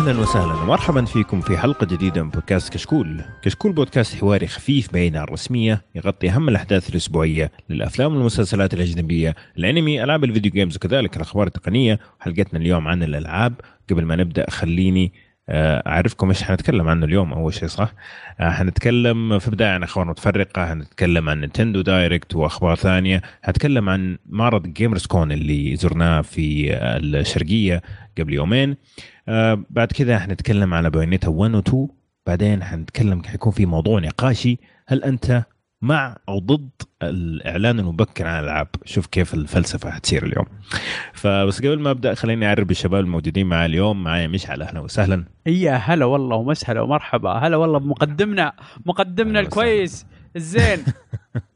أهلا وسهلا ومرحبا فيكم في حلقة جديدة من بودكاست كشكول. كشكول بودكاست حواري خفيف بعيد عن الرسمية يغطي أهم الأحداث الأسبوعية للأفلام والمسلسلات الأجنبية، الأنمي، ألعاب ال video games وكذلك الأخبار التقنية، وحلقتنا اليوم عن الألعاب. قبل ما نبدأ خليني أعرفكم إيش حنتكلم عنه اليوم أول شيء صح؟ آه، حنتكلم في بدايه عن أخبار متفرقة، حنتكلم عن Nintendo Direct وأخبار ثانية، حنتكلم عن معرض Gamers Con اللي زرناه في الشرقية قبل يومين. آه بعد كذا حنتكلم على بايونيتا 1 و 2 بعدين حنتكلم حيكون في موضوع نقاشي هل أنت مع أو ضد الإعلان المبكر عن الألعاب. شوف كيف الفلسفة حتصير اليوم. فبس قبل ما أبدأ خليني أعرف الشباب الموجودين معي اليوم. معايا مشعل أهلا وسهلا. يا هلا والله ومسهلا ومرحبا. هلا والله بمقدمنا مقدمنا الكويس. الزين.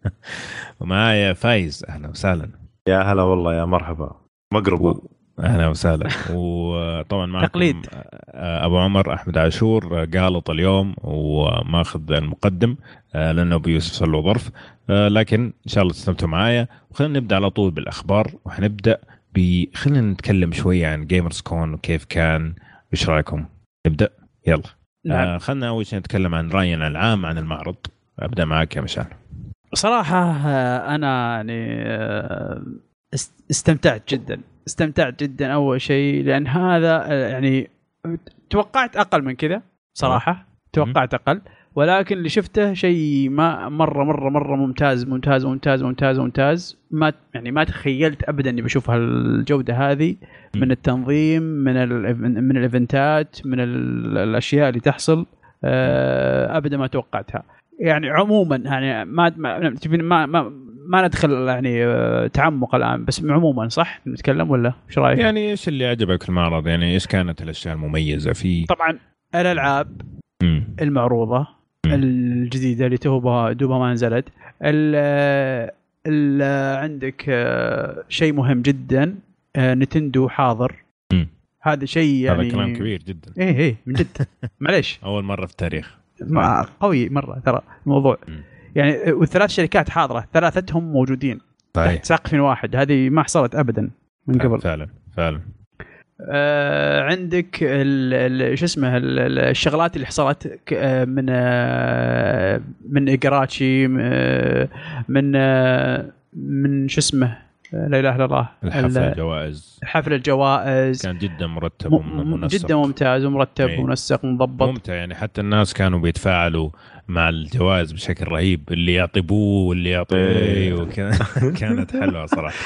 ومعايا فايز أهلا وسهلا. يا هلا والله يا مرحبا. مقرب أهلا وسهلا. وطبعا معكم تقليد. أبو عمر أحمد عاشور قالط اليوم وماخذ المقدم لأنه بيوسف له ظرف. لكن إن شاء الله تستمتعوا معايا. وخلينا نبدأ على طول بالأخبار. وحنبدأ ب خلينا نتكلم شوية عن جيمرز كون وكيف كان. إيش رأيكم؟ نبدأ؟ يلا. نعم. آه خلينا أول شيء نتكلم عن رأينا العام عن المعرض. أبدأ معك يا مشعل. صراحة أنا يعني استمتعت جدا. استمتعت جدا أول شيء لأن هذا يعني توقعت أقل من كذا صراحة. توقعت أقل. ولكن اللي شفته شيء ما مرة مرة مرة ممتاز ممتاز ممتاز ممتاز ممتاز. ما يعني ما تخيلت ابدا إني بشوف هالجودة هذه. من التنظيم من ال من الإيفنتات من الأشياء اللي تحصل ابدا ما توقعتها. يعني عموما يعني ما ما ما, ما ندخل يعني تعمق الآن بس عموما صح نتكلم ولا إيش رأيك؟ يعني إيش اللي عجبك في المعرض؟ يعني إيش كانت الأشياء المميزة فيه؟ طبعا الألعاب. المعروضة. الجديدة اللي توبها دوبها ما نزلت ال ال عندك شيء مهم جدا نتندو حاضر. هذا شيء يعني هذا كلام كبير جدا إيه إيه من جد معليش أول مرة في التاريخ ما- قوي مرة ترى الموضوع مم. يعني والثلاث شركات حاضرة ثلاثتهم موجودين. صحيح تحت سقف واحد. هذه ما حصلت ابدا من قبل. فعلا فعلا. آه عندك شو اسمه ال- ال- الشغلات اللي حصلت آه، من آه، من اجراتشي م- آه، من آه، من شو اسمه آه، لا إله إلا الله الحفل ال- الجوائز. حفل الجوائز. كان جدا مرتب ومنسق. جدا ممتاز ومرتب إيه. ومنسق ومضبط. ممتع يعني حتى الناس كانوا بيتفاعلوا. مع الجوائز بشكل رهيب اللي يعطي boo واللي يعطي إيه. وكذا. كانت حلوة صراحة.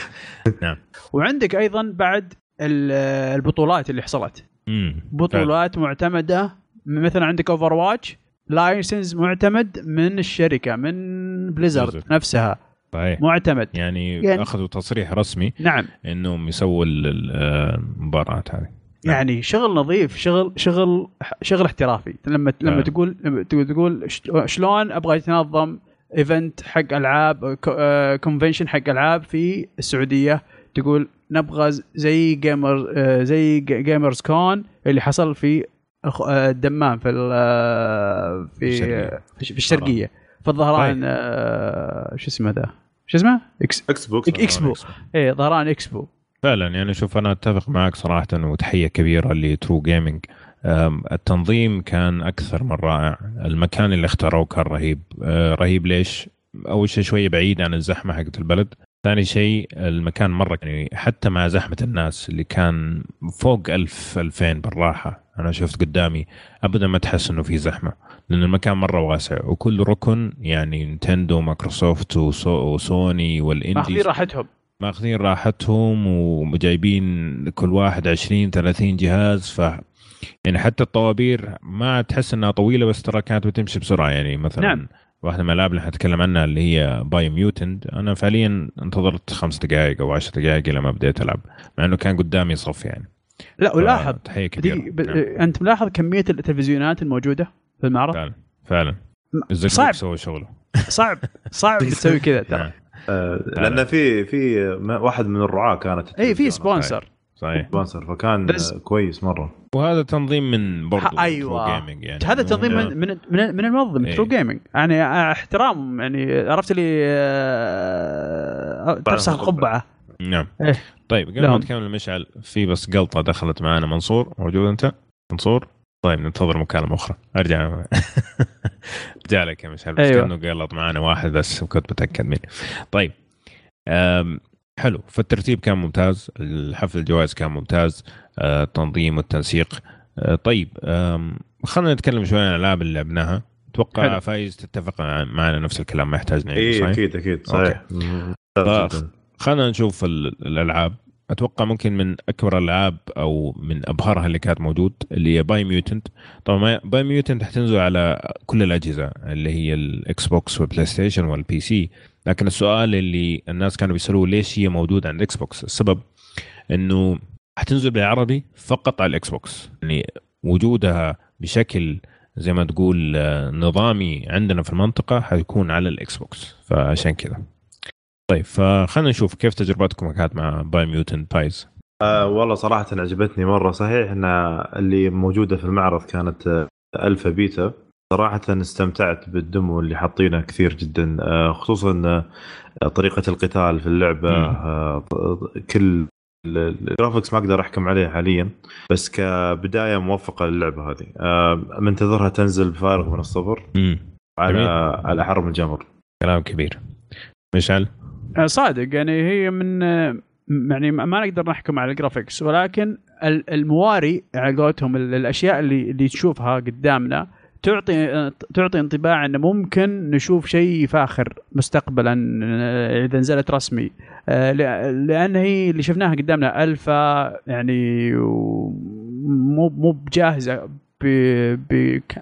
نعم. وعندك أيضا بعد ال- البطولات اللي حصلت. امم بطولات معتمدة. مثلا عندك Overwatch license معتمد من الشركة من Blizzard. نفسها. صحيح. معتمد. يعني, يعني- أخذوا تصريح رسمي نعم. إنهم يسووا ال- ال- المباراة هذه. يعني شغل نظيف شغل شغل شغل احترافي. لما لما فعلا. تقول لما تقول شلون أبغى يتنظم event حق ألعاب convention حق ألعاب في السعودية؟ تقول نبغى زي Gamer آه، زي Gamers Con اللي حصل في آه، الدمام في آه، في. في الشرقية. في الظهران طيب. آه، شو اسمه ذا؟ شو اسمه؟ X Xbox Expo إيه ظهران إكسبو. فعلا يعني شوف أنا أتفق معك صراحة وتحية كبيرة ل True Gaming التنظيم كان أكثر من رائع. المكان اللي اختاروه كان رهيب. آه، رهيب ليش؟ أول شيء شوية بعيد عن الزحمة حقت البلد. ثاني شيء المكان مرة يعني حتى مع زحمة الناس اللي كان فوق ألف ألفين بالراحة. أنا شفت قدامي ابدا ما تحس إنه في زحمة لأن المكان مرة واسع. وكل ركن يعني Nintendo Microsoft وسو وسوني ماخذين وال indie راحتهم. ماخذين راحتهم وجايبين كل واحد 20 30 جهاز ف يعني حتى الطوابير ما تحس إنها طويلة بس ترى كانت بتمشي بسرعة. يعني مثلا نعم. واحدة من الألعاب اللي حنتكلم عنها اللي هي Biomutant أنا فعليا انتظرت خمس دقائق أو 10 دقائق إلى ما بديت ألعب مع إنه كان قدامي صف يعني. لا ولاحظ تحية كبيرة. دي ب... نعم. أنت ملاحظ كمية التلفزيونات الموجودة في المعرض؟ فعلا فعلا. الزقزق صعب. سوى شغله. صعب صعب تسوي كذا ترى. نعم. لأن في في واحد من الرعاة كانت اي في سبونسر صحيح. سبونسر فكان بس- آه، كويس مرة. وهذا تنظيم من برضو ح- أيوة. جيمنج يعني. هذا تنظيم نعم. من من من, من المنظم إيه. ترو جيمنج يعني احترام يعني عرفت لي آه، تفسخ القبعة. نعم. إيه. طيب قبل ما لهم. نكمل مشعل في بس قلطة دخلت معنا منصور. موجود أنت؟ منصور؟ طيب ننتظر مكالمة أخرى. أرجع. ارجع لك يا مشعل بس أيوة. كأنه قلط معنا واحد بس كنت متأكد منه طيب أم، حلو فالترتيب كان ممتاز الحفل الجوائز كان ممتاز آه، التنظيم والتنسيق آه، طيب أم، خلينا نتكلم شوي عن الألعاب اللي لعبناها أتوقع. فايز تتفق معنا نفس الكلام ما يحتاج نعيد اي؟ أكيد أكيد صحيح. خلينا نشوف ال- الألعاب أتوقع ممكن من أكبر الألعاب أو من أبهرها اللي كانت موجود اللي هي Biomutant. طبعا Biomutant حتنزل على كل الأجهزة اللي هي ال Xbox وال PlayStation وال PC لكن السؤال اللي الناس كانوا بيسألوه ليش هي موجودة عند ال Xbox السبب إنه حتنزل بالعربي فقط على ال Xbox يعني وجودها بشكل زي ما تقول آه، نظامي عندنا في المنطقة حيكون على ال Xbox فعشان كذا طيب فخلينا نشوف كيف تجربتكم كانت مع Biomutant فايز. آه والله صراحة عجبتني مرة. صحيح إن اللي موجودة في المعرض كانت آه، alpha beta. صراحة استمتعت بال demo اللي حاطينه كثير جدا آه خصوصا آه، طريقة القتال في اللعبة مم. كل ال- graphics ما أقدر أحكم عليه حاليا بس كبداية موفقة للعبة هذه. منتظرها تنزل بفارغ من الصبر. امم على. على أحر من الجمر. كلام كبير. مشعل صادق. يعني هي من آه، يعني ما نقدر نحكم على ال graphics ولكن ال- المواري على قولتهم ال- الأشياء اللي اللي تشوفها قدامنا تعطي آه، تعطي انطباع انه ممكن نشوف شيء فاخر مستقبلا آه، إذا نزلت رسمي. آه، لأن هي اللي شفناها قدامنا ألفا يعني مو مو بجاهزة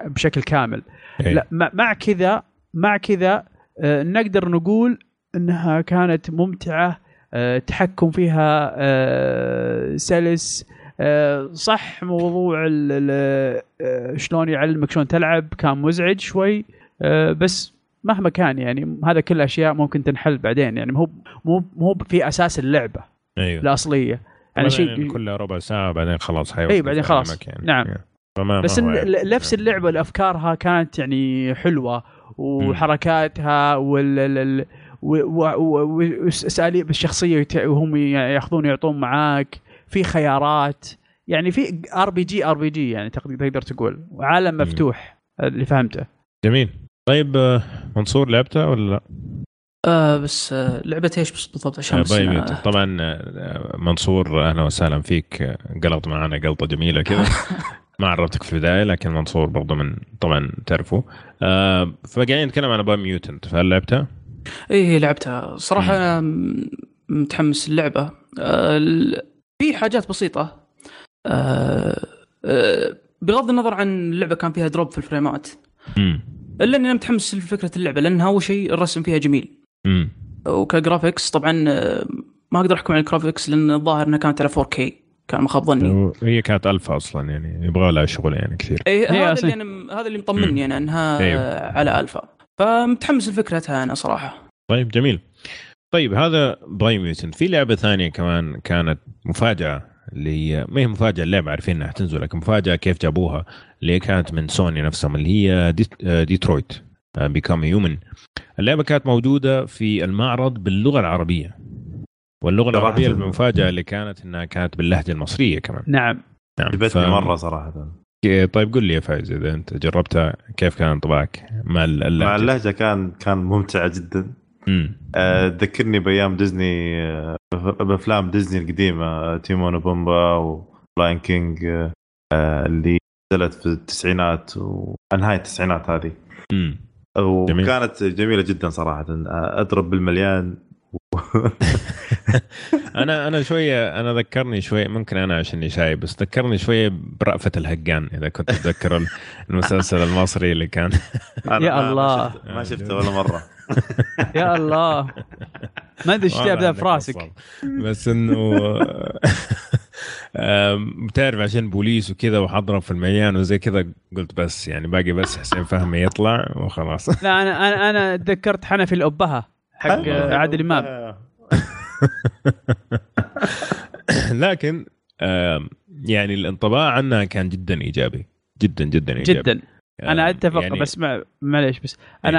بشكل كامل. إيه. لا مع كذا مع كذا آه، نقدر نقول إنها كانت ممتعة آه، التحكم فيها آه، سلس آه، صح موضوع شلون يعلمك شلون تلعب كان مزعج شوي بس مهما كان يعني هذا كل أشياء ممكن تنحل بعدين يعني مو مو مو في أساس اللعبة أيوه الأصلية يعني شيء كلها ربع ساعة بعدين خلاص حيوقف اي بعدين خلاص. يعني. نعم. بس إن عيب. ل- نفس اللعبة الأفكارها كانت يعني حلوة وحركاتها وال واساليب الشخصيه وهم يأخذون يعطون معاك. في خيارات. يعني في ار بي جي ار بي جي يعني تقدر تقول. وعالم مفتوح اللي فهمته. جميل. طيب آه، منصور لعبتها ولا لا؟ آه بس آه لعبة إيش بس بالضبط؟ عشان آه، mutant طبعا منصور أهلا وسهلا فيك. قلط معنا قلطة جميلة كذا. ما عرفتك في البداية لكن منصور برضه من طبعا تعرفه. آه فقاعدين نتكلم عن Biomutant. فهل لعبتها؟ إيه لعبتها. صراحة. أنا متحمس اللعبه آه ال- في حاجات بسيطة. آه آه بغض النظر عن اللعبة كان فيها drop في الفريمات. إلا إني أنا متحمس لفكرة اللعبة لأنها أول شيء الرسم فيها جميل. امم وك graphics طبعا آه، ما أقدر أحكم على ال graphics لأن الظاهر إنها كانت على 4K كان ما خاب ظني هي كانت ألفا أصلا يعني يبغى لها شغل يعني كثير. اي هي هذا أصلاً- اللي أنا هذا اللي مطمني يعني إنها أيوه. على ألفا. فمتحمس لفكرتها أنا صراحة. طيب جميل. طيب هذا Biomutant في لعبة ثانية كمان كانت مفاجأة اللي هي ما هي مفاجأة اللعبة عارفين انها حتنزل لكن مفاجأة كيف جابوها اللي هي كانت من سوني نفسهم اللي هي آه، Detroit Become Human اللعبة كانت موجودة في المعرض باللغة العربية. واللغة. العربية المفاجأة اللي كانت إنها كانت باللهجة المصرية كمان. نعم. نعم عجبتني مرة صراحة. طيب قل لي يا فايز إذا أنت جربتها كيف كان انطباعك مع اللهجة. مع اللهجة كان كان ممتعه جدا. آه، تذكرني بأيام ديزني آه، بأفلام ديزني القديمة آه، تيمون وبومبا و Lion King آه، آه، اللي نزلت في التسعينات ونهايه التسعينات هذه مم. جميل. وكانت جميلة جدا صراحة آه، أضرب بالمليان أنا أنا شوية أنا ذكرني شوية ممكن أنا عشاني شايب بس ذكرني شوية برأفة الهقان إذا كنت تتذكر المسلسل المصري اللي كان يا الله. ما شفته ولا مرة يا الله. ما أدري إيش والله ذا في راسك. بس إنه بتعرف عشان بوليس وكذا وحضرهم في المليان وزي كذا قلت بس يعني باقي بس حسين فهمي يطلع وخلاص. لا أنا أنا أنا تذكرت حنفي الأبهة حق. عادل إمام. لكن يعني الانطباع عنها كان جدا إيجابي. جدا جدا إيجابي. جدا. أنا أتفق يعني بس مع معليش بس أنا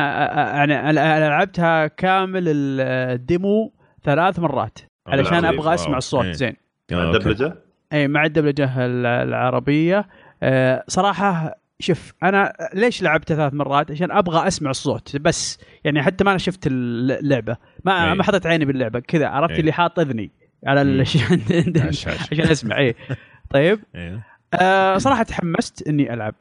يعني أنا أنا لعبتها كامل ال demo ثلاث مرات علشان بالعربي. أبغى أسمع. الصوت إيه. زين آه، مع okay. الدبلجه اي مع الدبلجة ال- العربية آه صراحة شوف أنا ليش لعبتها ثلاث مرات عشان أبغى أسمع الصوت بس يعني حتى ما أنا شفت اللعبة ما أي. ما حطيت عيني باللعبة كذا عرفت أي. اللي حاط إذني على الشاشة. عشان أسمع إيه طيب أيوه آه صراحة تحمست إني ألعب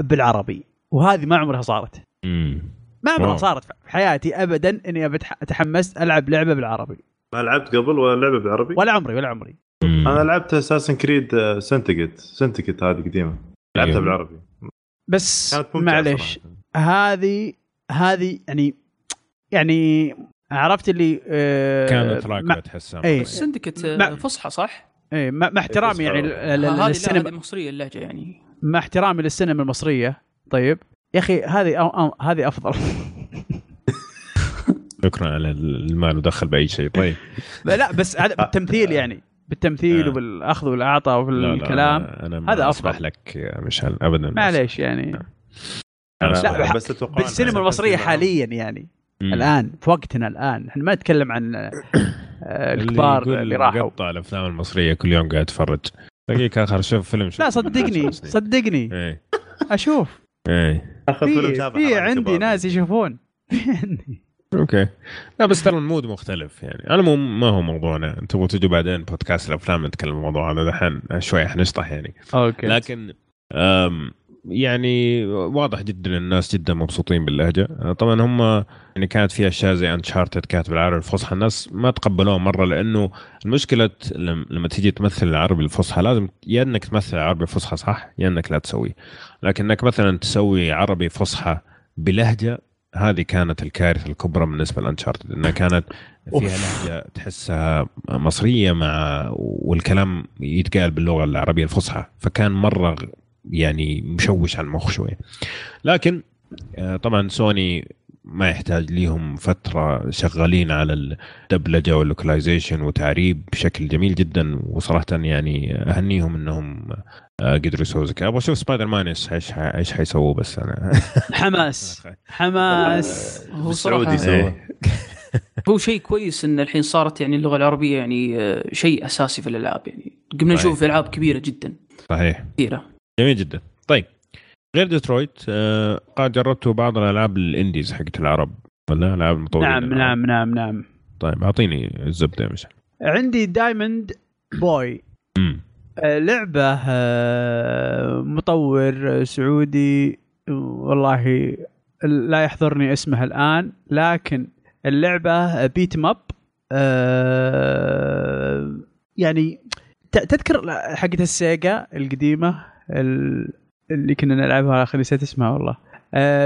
بالعربي. وهذه ما عمرها صارت. امم ما عمرها. صارت في حياتي ابدا إني أبتح- تحمست ألعب لعبة بالعربي. ما لعبت قبل ولا لعبة بالعربي؟ ولا عمري ولا عمري. أنا لعبت Assassin's Creed Syndicate Syndicate هذه قديمة. لعبتها أيوه. بالعربي. بس معلش. هذه هذه يعني يعني عرفت اللي آه كانت راكبه تحسها. إيه. Syndicate ما- فصحى صح؟ إيه مع احترامي يعني للسينما هذه مصرية اللهجة يعني. مع احترامي للسينما المصرية. طيب. يا أخي هذه أو أو هذه أفضل. شكرا على المال ودخل بأي شيء. طيب. لا بس هذا بالتمثيل يعني. بالتمثيل آه. وبالأخذ والعطاء وفي لا، لا، الكلام أنا- أنا ما هذا أسمح أفضل. لك يا مشعل ابدا. معليش يعني. أنا لا، بس أتوقع بالسينما المصرية حاليا يعني. مم. الآن في وقتنا الآن. إحنا ما نتكلم عن آه، الكبار يقول اللي راحوا. مقطع الأفلام المصرية كل يوم قاعد اتفرج دقيقة اخر شوف فيلم شوف. لا صدقني صدقني. إيه. أشوف. إيه. في في عندي ناس يشوفون. في عندي. okay. لا بس ترى ال mood مختلف يعني. أنا مو ما هو موضوعنا. تبغوا تجوا بعدين بودكاست الأفلام نتكلم الموضوع. هذا دحين شوي حنشطح يعني. okay. لكن أم يعني واضح جدا الناس جدا مبسوطين باللهجة. طبعا هم يعني كانت في أشياء زي انشارتد كانت بالعربي الفصحى. الناس ما تقبلوها مرة لأنه المشكلة لم- لما تيجي تمثل العربي الفصحى لازم يا إنك تمثل العربي الفصحى صح؟ يا إنك لا تسوي. لكنك مثلا تسوي عربي فصحى بلهجة هذه كانت الكارثة الكبرى بالنسبة لانشارتد إنها كانت فيها لهجة تحسها مصرية مع والكلام يتقال باللغة العربية الفصحى. فكان مرة يعني مشوش على المخ شوي. لكن آه، طبعا سوني ما يحتاج ليهم فترة شغالين على الدبلجة وال localization وتعريب بشكل جميل جدا. وصراحة يعني أهنيهم أنهم آه، قدروا يسووا زي كذا. أبغى أشوف سبايدر مان إيش إيش ح- إيش حيسووا بس أنا. حماس. حماس. هو سوى. إيه. هو شيء كويس إن الحين صارت يعني اللغة العربية يعني آه، شيء أساسي في الألعاب يعني. قمنا. نشوف ألعاب كبيرة جدا. صحيح. كثيرة. جميل جدا. طيب. غير ديترويت آه، قد جربتوا بعض الألعاب ال indies حقت العرب؟ ولا ألعاب المطورين نعم العرب؟ نعم نعم نعم. طيب أعطيني الزبدة يا مشعل. عندي Diamond Boy. آه، لعبة آه، مطور سعودي والله لا يحضرني اسمها الآن لكن اللعبة beat 'em up يعني تذكر حقت السيجا القديمة؟ ال- اللي كنا نلعبها أخي نسيت اسمها والله.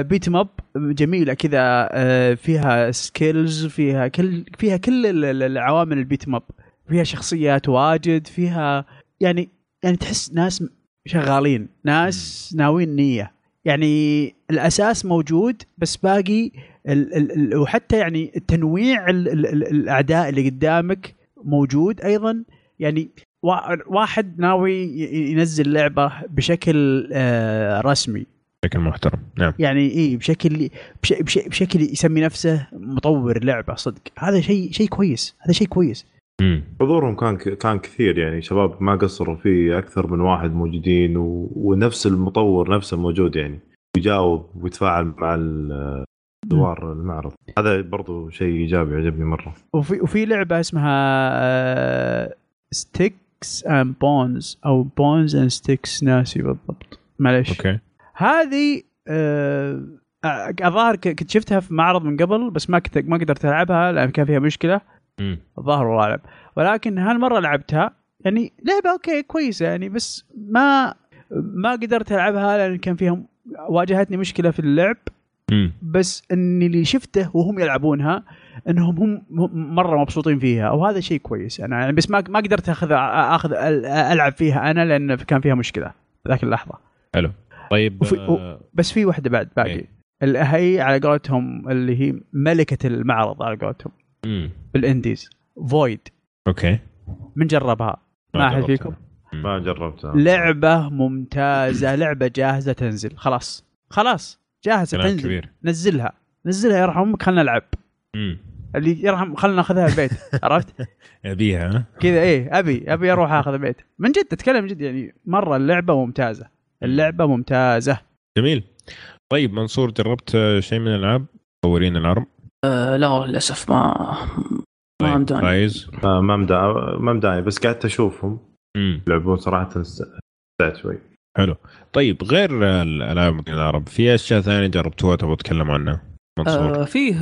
beat 'em up جميله كذا آه، فيها skills فيها كل فيها كل ال- ال- العوامل ال beat 'em up فيها شخصيات واجد فيها يعني يعني تحس ناس شغالين ناس ناويين نية. يعني الأساس موجود بس باقي ال ال ال وحتى يعني التنويع ال ال ال الأعداء اللي قدامك موجود أيضا. يعني واحد ناوي ينزل لعبة بشكل آه، رسمي. بشكل محترم. نعم. يعني اي بشكل بش بش بشكل يسمي نفسه مطور لعبة صدق. هذا شيء شيء كويس. هذا شيء كويس. حضورهم كان كان كثير. يعني شباب ما قصروا فيه أكثر من واحد موجودين و... ونفس المطور نفسه موجود يعني. يجاوب ويتفاعل مع ال- دوار المعرض. هذا برضو شيء إيجابي عجبني مرة. وفي وفي لعبة اسمها Sticks and Bones أو Bones and Sticks ناسي بالضبط. معليش. okay. هذه آه، الظاهر كنت شفتها في معرض من قبل بس ما كنت ما قدرت ألعبها لأن كان فيها مشكلة. الظاهر والله أعلم. ولكن هالمرة لعبتها. يعني لعبة okay كويسة. يعني بس ما ما قدرت ألعبها لأن كان فيها واجهتني مشكلة في اللعب. بس إني اللي شفته وهم يلعبونها إنهم هم مرة مبسوطين فيها وهذا شيء كويس. أنا يعني بس ما ما قدرت اخذ أخذ ألعب فيها أنا لأن كان فيها مشكلة ذاك اللحظة. حلو. طيب وفي- آه، بس في واحدة بعد باقي. إيه. اللي هي على قولتهم اللي هي ملكة المعرض على قولتهم. بال indies. Void okay. من جربها. ما أحد جربتها. فيكم؟ ما جربتها. لعبة ممتازة لعبة جاهزة تنزل. خلاص. خلاص. جاهزه تنزل. كبير. نزلها. نزلها يرحم أمك خلنا نلعب. اللي يرحم خلنا ناخذها البيت. عرفت؟ أبيها ها؟ كذا إيه أبي أبي أروح أخذ البيت. من جد أتكلم جد يعني مرة اللعبة ممتازة. اللعبة ممتازة. جميل. طيب منصور جربت شيء من الألعاب؟ مطورين العرب آه لا للأسف ما ما طيب امداني فايز؟ آه، ما مدا ما مداني بس قعدت أشوفهم. يلعبون صراحة استمتعت شوي. حلو. طيب غير الألعاب مطورين العرب في أشياء ثانية جربتوها تبغوا تتكلموا عنها؟ منصور آه فيه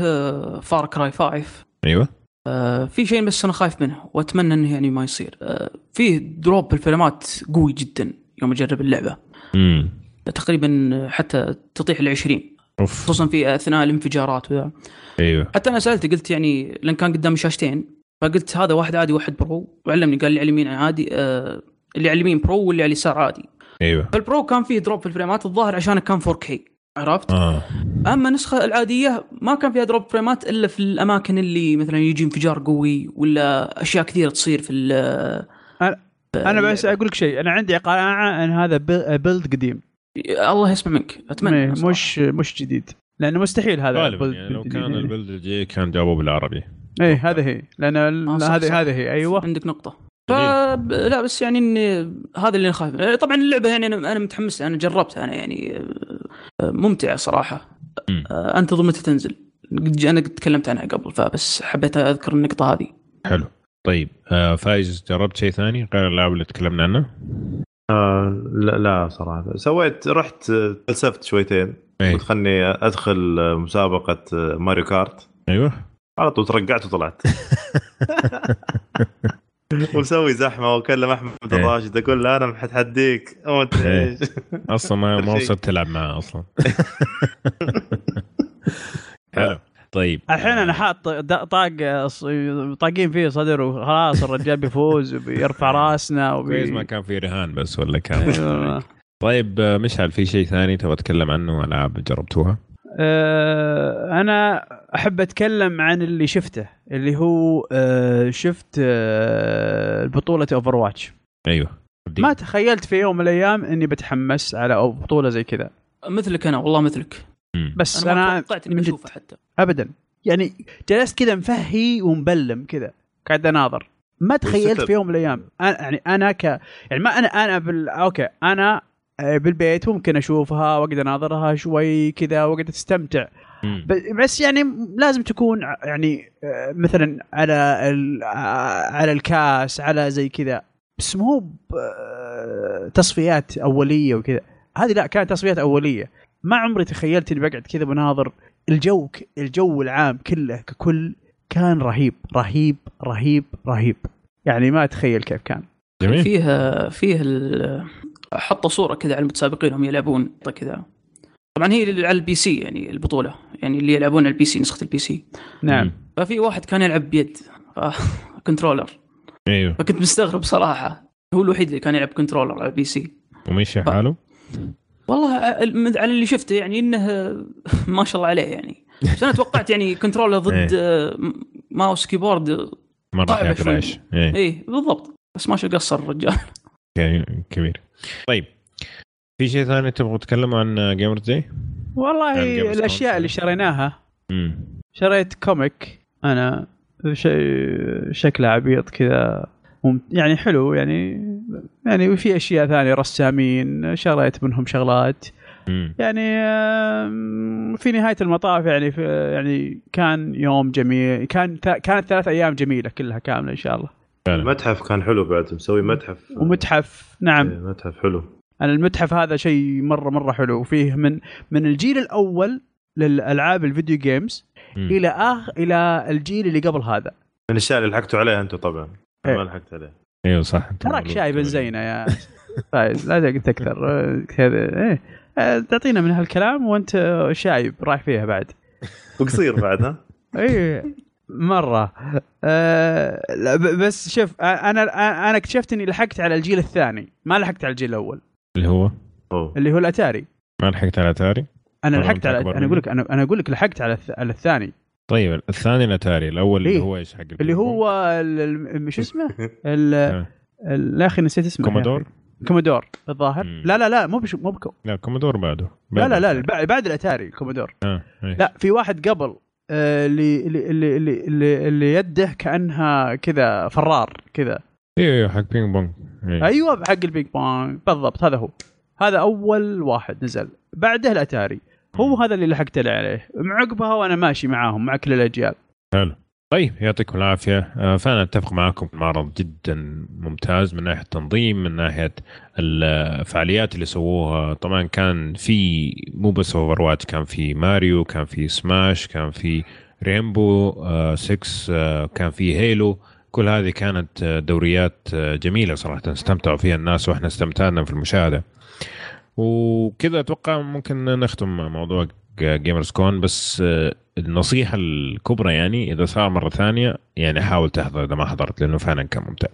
Far Cry 5 أيوه. آه في شيء بس أنا خايف منه وأتمنى إنه يعني ما يصير. آه فيه drop بالفريمات قوي جدا يوم أجرب اللعبة. امم تقريبا حتى تطيح ال 20 أوف. خصوصا في أثناء الانفجارات وذا. أيوه. حتى أنا سالته قلت يعني لأن كان قدامي شاشتين فقلت هذا واحد عادي واحد Pro. وعلمني قال لي على اليمين عادي آه اللي على اليمين Pro واللي على اليسار عادي. إيوه فال Pro كان فيه drop في الفريمات الظاهر عشان كان 4K عرفت؟ آه أما النسخة العادية ما كان فيها drop فريمات إلا في الأماكن اللي مثلا يجي انفجار قوي ولا أشياء كثيرة تصير في ال- أنا بس أقول لك شيء أنا عندي قناعة إن هذا b- build قديم الله يسمع منك أتمنى إيه،. مش مش جديد لأنه مستحيل هذا غالبا يعني لو جديد. كان البلد الجاي كان جابوه بالعربي إيه هذا هي لأن آه،. هذه هذه هي أيوه عندك نقطة جميل. ف لا بس يعني إني هذا اللي أنا خايف. منه. طبعا اللعبة يعني أنا أنا متحمس أنا جربتها أنا يعني آه، ممتعة صراحة. مم. آه، انتظر متى تنزل. أنا قد تكلمت عنها قبل فبس حبيت أذكر النقطة هذه. حلو. طيب آه فايز جربت شيء ثاني غير الالعاب اللي تكلمنا عنها؟ آه لا, لا صراحة. سويت رحت فلسفت شويتين. إيه. قلت خلني أدخل مسابقة ماريو كارت. أيوه. على طول ترقعت وطلعت. ومسوي زحمة واكلم أحمد إيه. الراشد أقول له أنا ادري إيه. إيش أصلا ما ما. وصلت تلعب معاه أصلا حلو طيب الحين أنا حاط طاق طاقين فيه صدر وخلاص الرجال بيفوز وبيرفع راسنا كويس وبي... ما كان في رهان بس ولا كان. طيب مشعل في شيء ثاني تبغى تتكلم عنه ألعاب جربتوها؟ آه، أنا أحب أتكلم عن اللي شفته اللي هو آه، شفت بطوله Overwatch أيوه ما تخيلت في يوم من الأيام إني بتحمس على أو بطولة زي كذا. مثلك أنا والله مثلك. مم. بس أنا ما أنا توقعت إني بشوفها حتى. ابدا. يعني جلست كذا مفهي ومبلم كذا قاعد أناظر. ما تخيلت. في يوم من الأيام. أنا يعني أنا ك يعني ما أنا أنا بال... أوكي أنا بالبيت ممكن أشوفها وأقعد أناظرها شوي كذا وأقعد أستمتع. بس يعني لازم تكون يعني آه، مثلا على ال- آه، على الكاس على زي كذا. بس مو آه، تصفيات أولية وكذا. هذه لا كانت تصفيات أولية. ما عمري تخيلت إني بقعد كذا بناظر. الجو الجو العام كله ككل كان رهيب رهيب رهيب رهيب. يعني ما أتخيل كيف كان. جميل. فيها فيها ال- حطوا صورة كذا على المتسابقين هم يلعبون كذا. طبعا هي على ال PC يعني البطولة. يعني اللي يلعبون على ال PC نسخة ال PC. نعم. ففي واحد كان يلعب بيد controller أيوه. فكنت مستغرب صراحة. هو الوحيد اللي كان يلعب controller على ال PC. ومشي حاله؟ والله على اللي شفته يعني إنه ما شاء الله عليه يعني. بس أنا توقعت يعني controller ضد آه، mouse keyboard شوي. عيش إيه. إيه بالضبط. بس ما شو قصر الرجال. كبير. طيب في شيء ثاني تبغوا تتكلموا عن Gamer Day؟ والله الأشياء. اللي شريناها. شريت comic أنا شيء شكله عبيط كذا. يعني حلو يعني يعني في أشياء ثانية رسامين شريت منهم شغلات. يعني في نهاية المطاف يعني في يعني كان يوم جميل كان كانت ثلاث أيام جميلة كلها كاملة إن شاء الله. فعلا. المتحف كان حلو بعد مسوي متحف. ومتحف نعم. إيه، متحف حلو. أنا المتحف هذا شيء مرة مرة حلو. وفيه من من الجيل الأول للألعاب الفيديو جيمز مم. إلى اخ إلى الجيل اللي قبل هذا. من الأشياء اللي لحقتوا عليها أنتم طبعا. إيه. ما لحقت عليه أيوه صح. تراك. شايب زينة يا فايز لا تكثر. كذا إيه. آه، تعطينا من هالكلام وأنت شايب رايح فيها بعد. وقصير بعد ها؟ اي مرة لا ب- بس شوف أنا أنا اكتشفت إني لحقت على الجيل الثاني ما لحقت على الجيل الأول اللي هو أوه. اللي هو الأتاري ما لحقت على اتاري أنا لحقت على أنا أقول لك أنا أنا أقول لك لحقت على الث- على الثاني طيب الثاني الأتاري الأول اللي إيه. هو إيش حق اللي هو شو اسمه؟ يا أخي نسيت اسمه Commodore. Commodore الظاهر مم. لا لا لا مو بش مو بكو لا Commodore بعده لا لا لا بعده. الب- بعد الأتاري ال Commodore آه. لا في واحد قبل اللي اللي اللي اللي, يده كأنها كذا فرار كذا. أيوه أيوه حق ping pong إيه. أيوه حق ال ping pong بالضبط هذا هو. هذا أول واحد نزل. بعده الأتاري. هو. هذا اللي لحقت لي عليه. من عقبها وأنا ماشي معاهم مع كل الأجيال. حلو. طيب يعطيكم العافية. آه، فأنا أتفق معكم المعرض جدا ممتاز من ناحية التنظيم من ناحية الفعاليات اللي سووها. طبعا كان في مو بس Over كان في ماريو كان في سماش كان في Rainbow 6 آه، كان في Halo. كل هذه كانت آه، دوريات آه، جميلة صراحة. استمتعوا فيها الناس وإحنا استمتعنا في المشاهدة. وكذا أتوقع ممكن نختم موضوع Gamers Con بس آه، النصيحة الكبرى يعني إذا صار مرة ثانية يعني حاول تحضر إذا ما حضرت لأنه فعلا كان ممتع.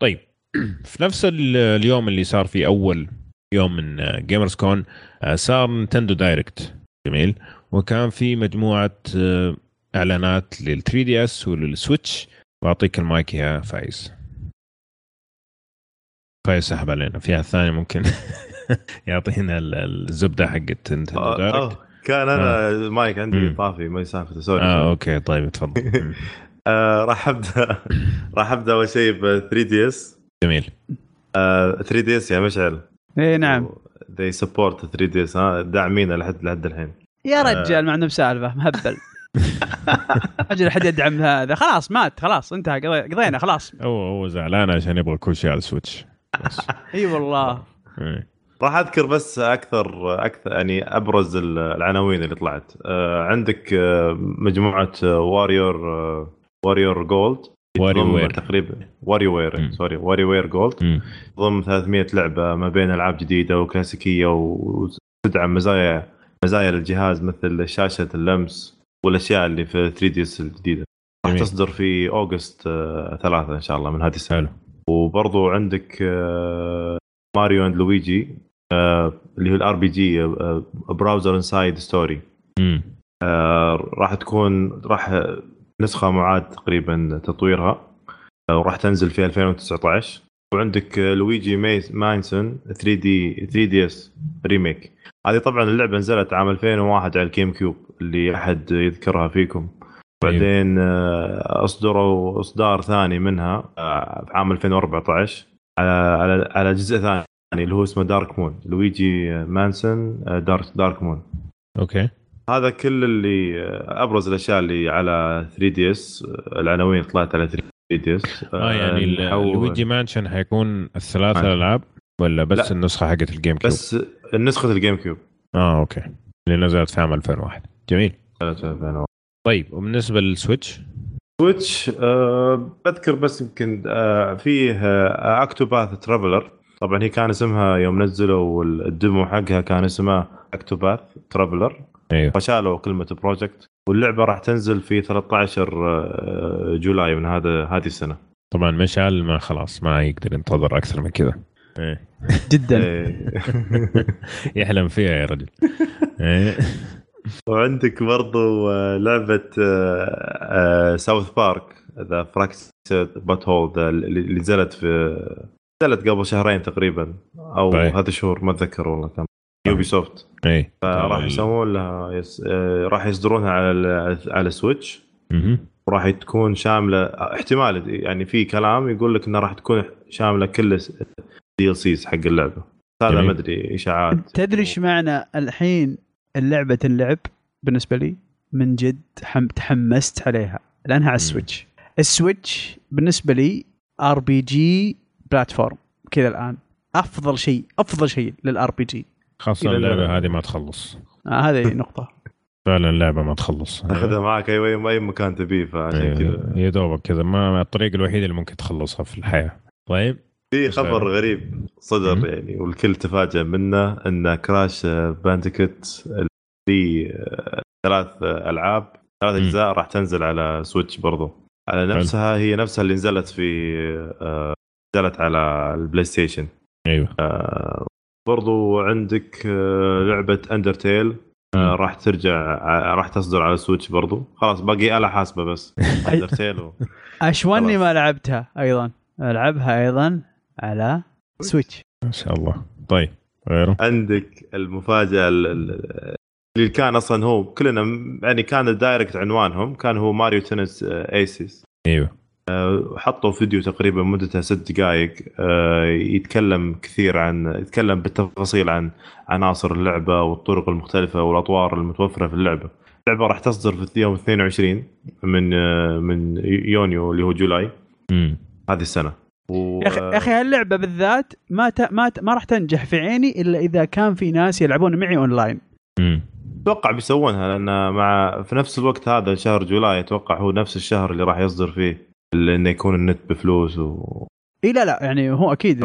طيب في نفس ال- اليوم اللي صار فيه أول يوم من Gamers Con صار Nintendo Direct جميل وكان في مجموعة آه، إعلانات لل 3DS ولل Switch بعطيك المايك يا فايز. فايز سحب علينا في أحد ثاني ممكن يعطينا ال- الزبدة حقت Nintendo آه، Direct. آه، كان أنا المايك عندي. طافي ما يسافر sorry. آه okay طيب تفضل. آه، راح أبدأ راح أبدأ أول شيء ب 3 دي اس جميل. 3 دي اس يا مشعل. اي نعم. They support 3DS ها؟ داعمينه لحد لحد الحين. يا رجال ما عندهم سالفة مهبل. أجل احد يدعم هذا. خلاص مات خلاص انتهى قضي- قضينا خلاص. هو هو زعلان عشان يبغى كل شيء على ال Switch. إي والله. إيه. راح أذكر بس أكثر أكثر يعني أبرز ال- العناوين اللي طلعت آه، عندك آه، مجموعة Warrior Warrior Gold WarioWare. تقريبا WarioWare. sorry WarioWare Gold. ضم 300 لعبة ما بين ألعاب جديدة وكلاسيكية وتدعم مزايا مزايا للجهاز مثل شاشة اللمس والأشياء اللي في 3DS الجديدة راح. تصدر في August آه، ثلاثة إن شاء الله من هذه السنة وبرضو عندك Mario and Luigi اللي هو ال RPG Bowser's Inside Story. راح تكون راح نسخة معاد تقريبا تطويرها آه، وراح تنزل في 2019 وعندك آه، Luigi's Mansion 3D 3DS remake هذه طبعا اللعبة نزلت عام 2001 على ال GameCube اللي أحد يذكرها فيكم. بعدين آه، أصدروا أصدار ثاني منها آه، في عام 2014 على على على جزء ثاني. اللي هو اسمه Dark Moon Luigi's Mansion آه، Dark Dark Moon okay. هذا كل اللي آه، أبرز الأشياء اللي على 3DS العناوين اللي طلعت على 3DS آه يعني ال- Luigi's Mansion حيكون الثلاث Mansion. الألعاب ولا بس لا. النسخة حقت ال GameCube بس نسخه ال GameCube آه okay. اللي نزلت في عام 2001 جميل. سنة 2001. طيب وبالنسبة لل Switch؟ Switch آه بذكر بس يمكن آه فيه آه Octopath Traveler طبعا هي كان اسمها يوم نزلوا ال demo حقها كان اسمها Octopath Traveler أيوه فشالوا كلمة Project واللعبة راح تنزل في 13 آه، July من هذا هذه السنة طبعا مشعل ما خلاص ما يقدر ينتظر أكثر من كذا إيه. جدا إيه. يحلم فيها يا رجل إيه. وعندك برضو آه، لعبة South Park The Fractured But Whole اللي نزلت في نزلت قبل شهرين تقريبا أو طيب. هذا شهور ما أتذكر والله كم. Ubisoft إيه فراح يسوون لها يس... آه، راح يصدرونها على ال- على Switch مهم. وراح تكون شاملة احتمال يعني في كلام يقول لك إنها راح تكون شاملة كل DLCs حق اللعبة. هذا. ما أدري إشاعات. تدري إيش معنى الحين اللعبة تنلعب بالنسبة لي؟ من جد حم تحمست عليها. لأنها على ال Switch ال Switch بالنسبة لي RPG platform كذا الآن. أفضل شيء أفضل شيء لل RPG خاصه اللعبه هذه ما تخلص. آه هذه نقطة. فعلا اللعبة ما تخلص. تاخذها معك اي اي مكان تبيه فعشان إيه، كذا. يا دوبك كذا. ما الطريقة الوحيده اللي ممكن تخلصها في الحياة. طيب؟ في خبر. غريب صدر مم. يعني والكل تفاجأ منه إن Crash Bandicoot في ثلاث ألعاب ثلاث. أجزاء راح تنزل على Switch برضو. على نفسها هي نفسها اللي نزلت في آه، نزلت على ال PlayStation. أيوه. برضو عندك آه، لعبة Undertale مم. راح ترجع راح تصدر على Switch برضو. خلاص باقي آلة حاسبة بس. Undertale و... أشوني. ما لعبتها أيضا. ألعبها أيضا على Switch ما شاء الله. طيب غيره؟ عندك المفاجأة ال- ال- اللي كان أصلا هو كلنا يعني كان ال Direct عنوانهم كان هو Mario Tennis Aces أيوه. آه، حطوا فيديو تقريبا مدته ست دقائق آه، يتكلم كثير عن يتكلم بالتفاصيل عن عناصر اللعبة والطرق المختلفة والأطوار المتوفرة في اللعبة. اللعبة راح تصدر في يوم 22 من آه، من يونيو اللي هو July مم. هذه السنة. و... يا أخي يا أخي هاللعبة بالذات ما ت... ما ت... ما راح تنجح في عيني إلا إذا كان في ناس يلعبون معي أونلاين. أتوقع بيسوونها لأن مع في نفس الوقت هذا شهر July أتوقع هو نفس الشهر اللي راح يصدر فيه انه يكون النت بفلوس و... اي لا لا يعني هو أكيد.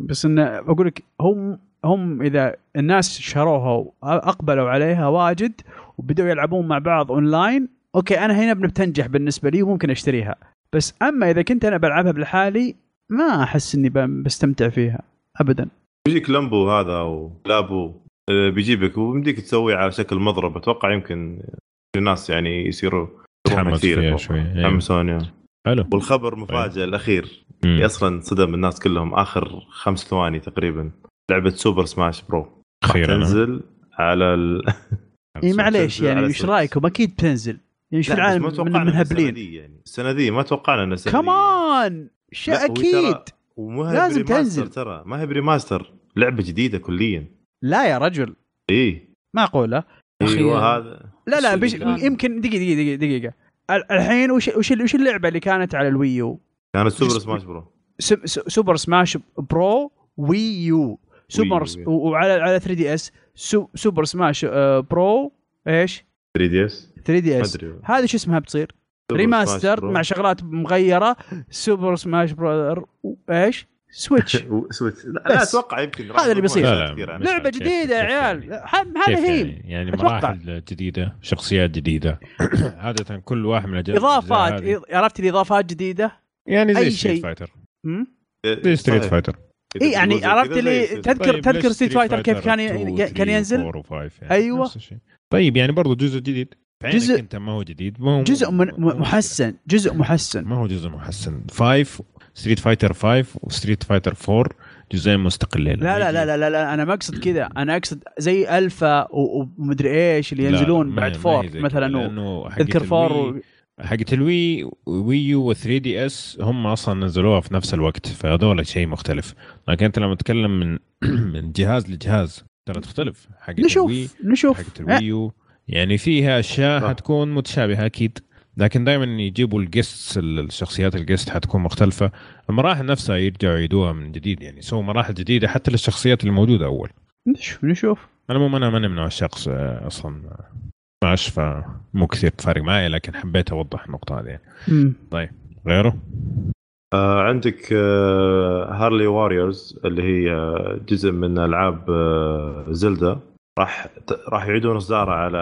بس انه بقول لك هم هم إذا الناس شروها وأقبلوا عليها واجد وبدأوا يلعبون مع بعض online okay أنا هنا بتنجح بالنسبة لي وممكن أشتريها بس أما إذا كنت أنا بلعبها لحالي ما أحس إني بستمتع فيها ابدا بيجيك لمبو هذا و Labo آه، بيجيبك وبيمديك تسويه على شكل مضرب أتوقع يمكن الناس يعني يصيروا تحمس فيها. شوي إيه. حلو. والخبر مفاجئ الأخير. مم. اللي أصلا صدم الناس كلهم. آخر خمس ثواني تقريبا. لعبة Super Smash Bro. أخيرا تنزل على ال... إي معليش يعني إيش. رأيكم؟ أكيد بتنزل. يعني بس العالم من منهبلين دي يعني السنة دي ما توقعنا انه السنة. كمان ش- لا، هو أكيد. لازم ب remaster تنزل. ترى ما هي ب remaster لعبة جديدة كليا. لا يا رجل. إيه معقولة؟ أيوه هذا لا لا بش... يمكن دقيقة دقيقة دقيقة. الحين وش وش وش اللعبة اللي كانت على ال Wii U كانت Super Smash Bro Super Smash Bro Wii U Super وعلى على 3 DS سو... Super Smash Bro إيش؟ 3 DS 3 DS هذه شو اسمها بتصير؟ remaster. مع شغلات مغيرة. Super Smash Bro إيش؟ Switch سويتش لا, لا بس. أتوقع يمكن هذا اللي بيصير. لعبة جديدة يا عيال. يعني؟ هذا هي يعني, يعني أتوقع. مراحل جديدة شخصيات جديدة. عادة كل واحد من الأجزاء- إضافات. عرفت الإضافات جديدة؟ يعني زي Street. Fighter هم؟ زي Street. Fighter اي يعني عرفت اللي تذكر طيب، تذكر Street Fighter كيف 2, كان كان ينزل؟ 4 و5 يعني الشيء. طيب يعني برضو جزء جديد. جزء- أنت ما هو جديد ما هو جزء من محسن. جزء محسن. ما هو جزء محسن. 5 Street Fighter 5 و Street Fighter 4 جزئين مستقلين. لا لا لا لا لا, لا أنا ما أقصد كذا. أنا أقصد زي ألفا و- ومدري إيش اللي ينزلون بعد four مثلا و- تذكر four و... حقت ال Wii Wii U و3 DS هم أصلا نزلوها في نفس الوقت فهذول شيء مختلف. لكن أنت لما تتكلم من من جهاز لجهاز ترى تختلف. حقت ال Wii نشوف نشوف. حقت ال Wii U يعني فيها أشياء صح. حتكون متشابهة أكيد. لكن دائما يجيبوا ال guest الشخصيات ال guest حتكون مختلفة. المراحل نفسها يرجعوا يعيدوها من جديد يعني يسووا مراحل جديدة حتى للشخصيات اللي موجوده أول. نشوف نشوف. أنا مو أنا ماني من الشخص أصلا سماش فمو كثير فارق معي لكن حبيت أوضح النقطة هذه يعني. مم. غيره؟ آه عندك آه Hyrule Warriors اللي هي آه، جزء من ألعاب آه Zelda راح راح يعيدون اصدارها على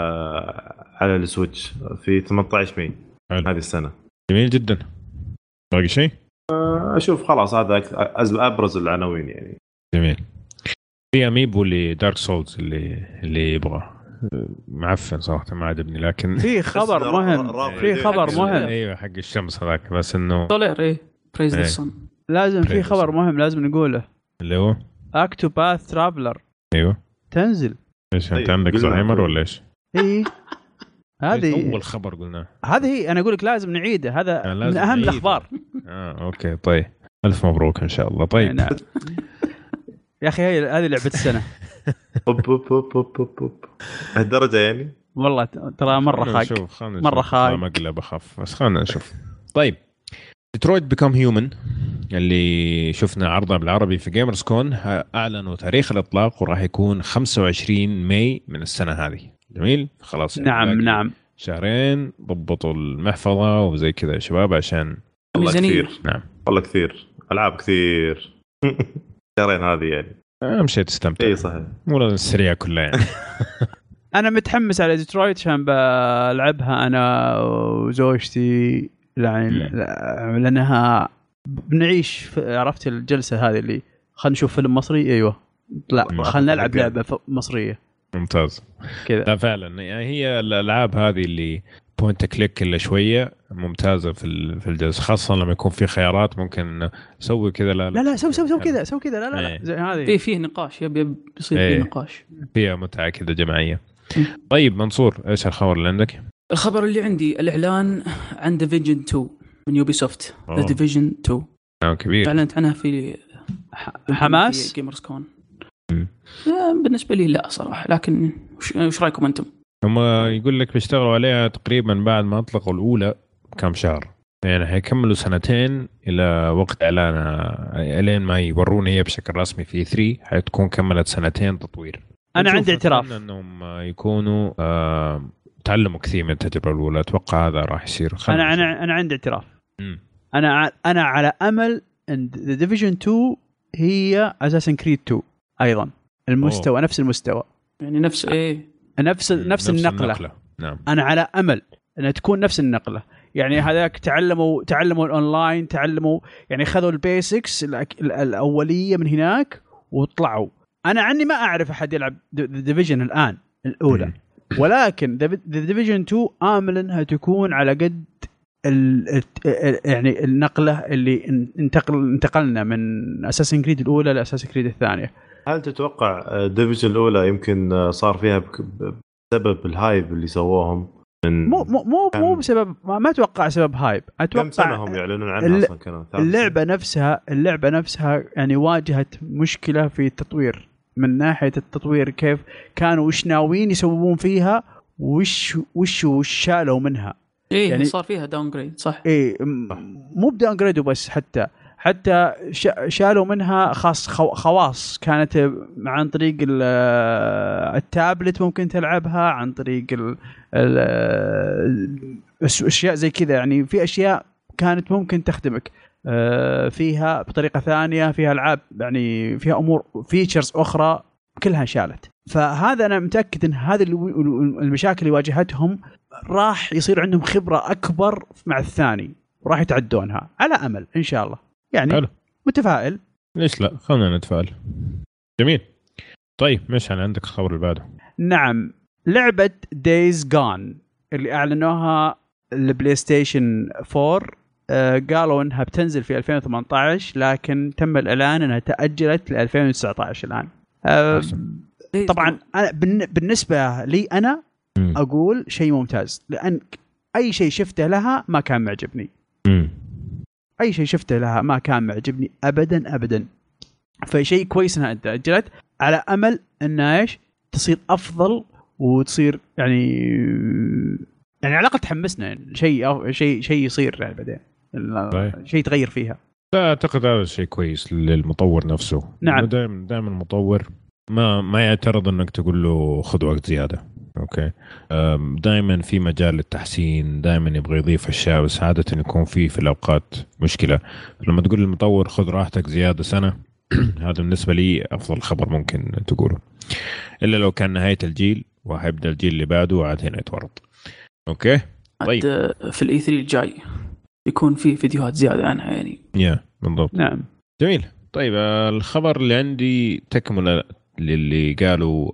على ال Switch في 18 May. هذه السنة. جميل جدا. باقي شيء؟ آه أشوف خلاص هذا أبرز العناوين يعني. جميل. في Amiibo ل Dark Souls اللي اللي يبغى. معفن صراحة ما عجبني لكن في خبر مهم. في خبر مهم. أيوه حق الشمس هذاك بس إنه Solaire إيه. praise إيه. the sun لازم في. خبر مهم لازم نقوله. اللي هو؟ Octopath Traveler أيوه. تنزل. إيش انت طيب، عندك. زهايمر ولا إيش؟ اي هذه أول خبر قلناه. هذه هي أنا أقول لك لازم نعيده هذا من أهم نعيده. الأخبار. آه أوكي طيب. ألف مبروك إن شاء الله. طيب. نعم. يا أخي هي هذه لعبة السنة. أوب أوب أوب أوب أوب أوب. لهالدرجه يعني؟ والله ترى مرة خاق نشوف. خايف. مقلب أخف. بس خلنا نشوف. طيب. Detroit Become Human اللي شفنا عرضها بالعربي في Gamers Con اعلنوا تاريخ الإطلاق وراح يكون 25 May من السنة هذه. جميل؟ خلاص. نعم نعم. شهرين ضبطوا المحفظة وزي كذا يا شباب عشان والله ميزانية. كثير. نعم. والله كثير. ألعاب كثير. شهرين هذه يعني. أهم شيء تستمتع. إي صحيح. مو لازم السريع كلها يعني. أنا متحمس على ديترويت عشان بلعبها أنا وزوجتي. يعني. لأنها بنعيش في- عرفت الجلسة هذه اللي خلينا نشوف فيلم مصري؟ أيوه. لا. خلينا نلعب. لعبة مصرية. ممتاز. كذا. لا فعلا. يعني هي الألعاب هذه اللي point and click إلا شوية ممتازة في في الجلسة خاصة لما يكون في خيارات ممكن سوي كذا لا لا. لا سوي سوي سوي كذا سوي كذا. لا لا, إيه. لا زي في هذه فيه نقاش يبي يصير إيه. فيه نقاش. فيها متعة كذا جماعية. طيب منصور إيش الخبر اللي عندك؟ الخبر اللي عندي الإعلان عن ديفيجن 2 من يوبي سوفت. ذا ديفيجن 2 آه، كبير. اعلنت عنها في حماس؟ جيمرز كون مم. بالنسبة لي لا صراحة لكن وش- رأيكم أنتم؟ هم يقول لك بيشتغلوا عليها تقريبا بعد ما أطلقوا الأولى كم شهر. يعني حيكملوا سنتين إلى وقت اعلانها الين ما يورونا هي بشكل رسمي في 3 حتكون كملت سنتين تطوير. أنا عندي اعتراف. إنهم يكونوا آه تعلموا كثير من التجربة الأولى أتوقع هذا راح يصير أنا. أنا أنا عندي اعتراف. مم. أنا ع- أنا على أمل إن ذا ديفيجن 2 هي اساسن كريد 2 أيضا. المستوى نفس المستوى. يعني نفس إيه. نفس نفس النقلة. نعم. أنا على أمل إنها تكون نفس النقلة. يعني هذاك تعلموا تعلموا الأونلاين تعلموا يعني خذوا ال basics الأولية من هناك وطلعوا. أنا عني ما أعرف أحد يلعب ذا ديفيجن الآن الأولى. مم. ولكن ذا ديفيجن 2 امل انها تكون على قد ال يعني النقلة اللي إن- انتقل انتقلنا من اساسن كريد الأولى لاساسن كريد الثانية. هل تتوقع ديفيجن الأولى يمكن صار فيها بسبب ال hype اللي سووهم من مو مو مو, مو بسبب ما, ما أتوقع سبب hype أتوقع كم سنه هم يعلنون عنها أصلا كانوا؟ اللعبة نفسها اللعبة نفسها يعني واجهت مشكلة في التطوير. من ناحية التطوير كيف كانوا وش ناويين يسوون فيها وش وش وش شالوا منها. إيه يعني- صار فيها downgrade صح. اي م- مو ب downgrade وبس حتى حتى شالوا منها خاص خو- خواص. كانت عن طريق ال- التابلت ممكن تلعبها عن طريق ال- أشياء زي كذا. يعني في أشياء كانت ممكن تخدمك. آه، فيها بطريقة ثانية فيها ألعاب يعني فيها أمور features أخرى كلها شالت فهذا أنا متأكد إن هذه المشاكل اللي واجهتهم راح يصير عندهم خبرة أكبر مع الثاني وراح يتعدونها على أمل إن شاء الله. يعني حلو. متفائل؟ ليش لا؟ خلينا نتفائل. جميل. طيب مشعل عندك الخبر اللي بعده. نعم. لعبة دايز جون اللي أعلنوها البلاي ستيشن 4 آه، قالوا إنها بتنزل في 2018 لكن تم الإعلان إنها تأجلت ل 2019 الآن آه،. إيه، طبعا أنا بالن- بالنسبة لي أنا. أقول شيء ممتاز لأن أي شيء شفته لها ما كان معجبني. أي شيء شفته لها ما كان معجبني ابدا ابدا فشيء كويس إنها تأجلت على أمل انها إيش تصير أفضل وتصير يعني يعني على الأقل تحمسنا يعني شيء شيء شيء يصير يعني بعدين. شيء يتغير فيها. لا أعتقد هذا شيء كويس للمطور نفسه. نعم. دائما دائما المطور ما ما يعترض إنك تقول له خذ وقت زيادة. أوكي؟ دائما في مجال للتحسين دائما يبغى يضيف أشياء بس عادة يكون في في الأوقات مشكلة. لما تقول للمطور خذ راحتك زيادة سنة هذا بالنسبة لي أفضل خبر ممكن تقوله. إلا لو كان نهاية الجيل وحيبدأ الجيل اللي بعده وعاد هنا يتورط. أوكي؟ طيب. في الإي 3 الجاي. يكون في فيديوهات زيادة عنها يعني. yeah بالضبط. نعم. جميل. طيب آه، الخبر اللي عندي تكملة للي قالوا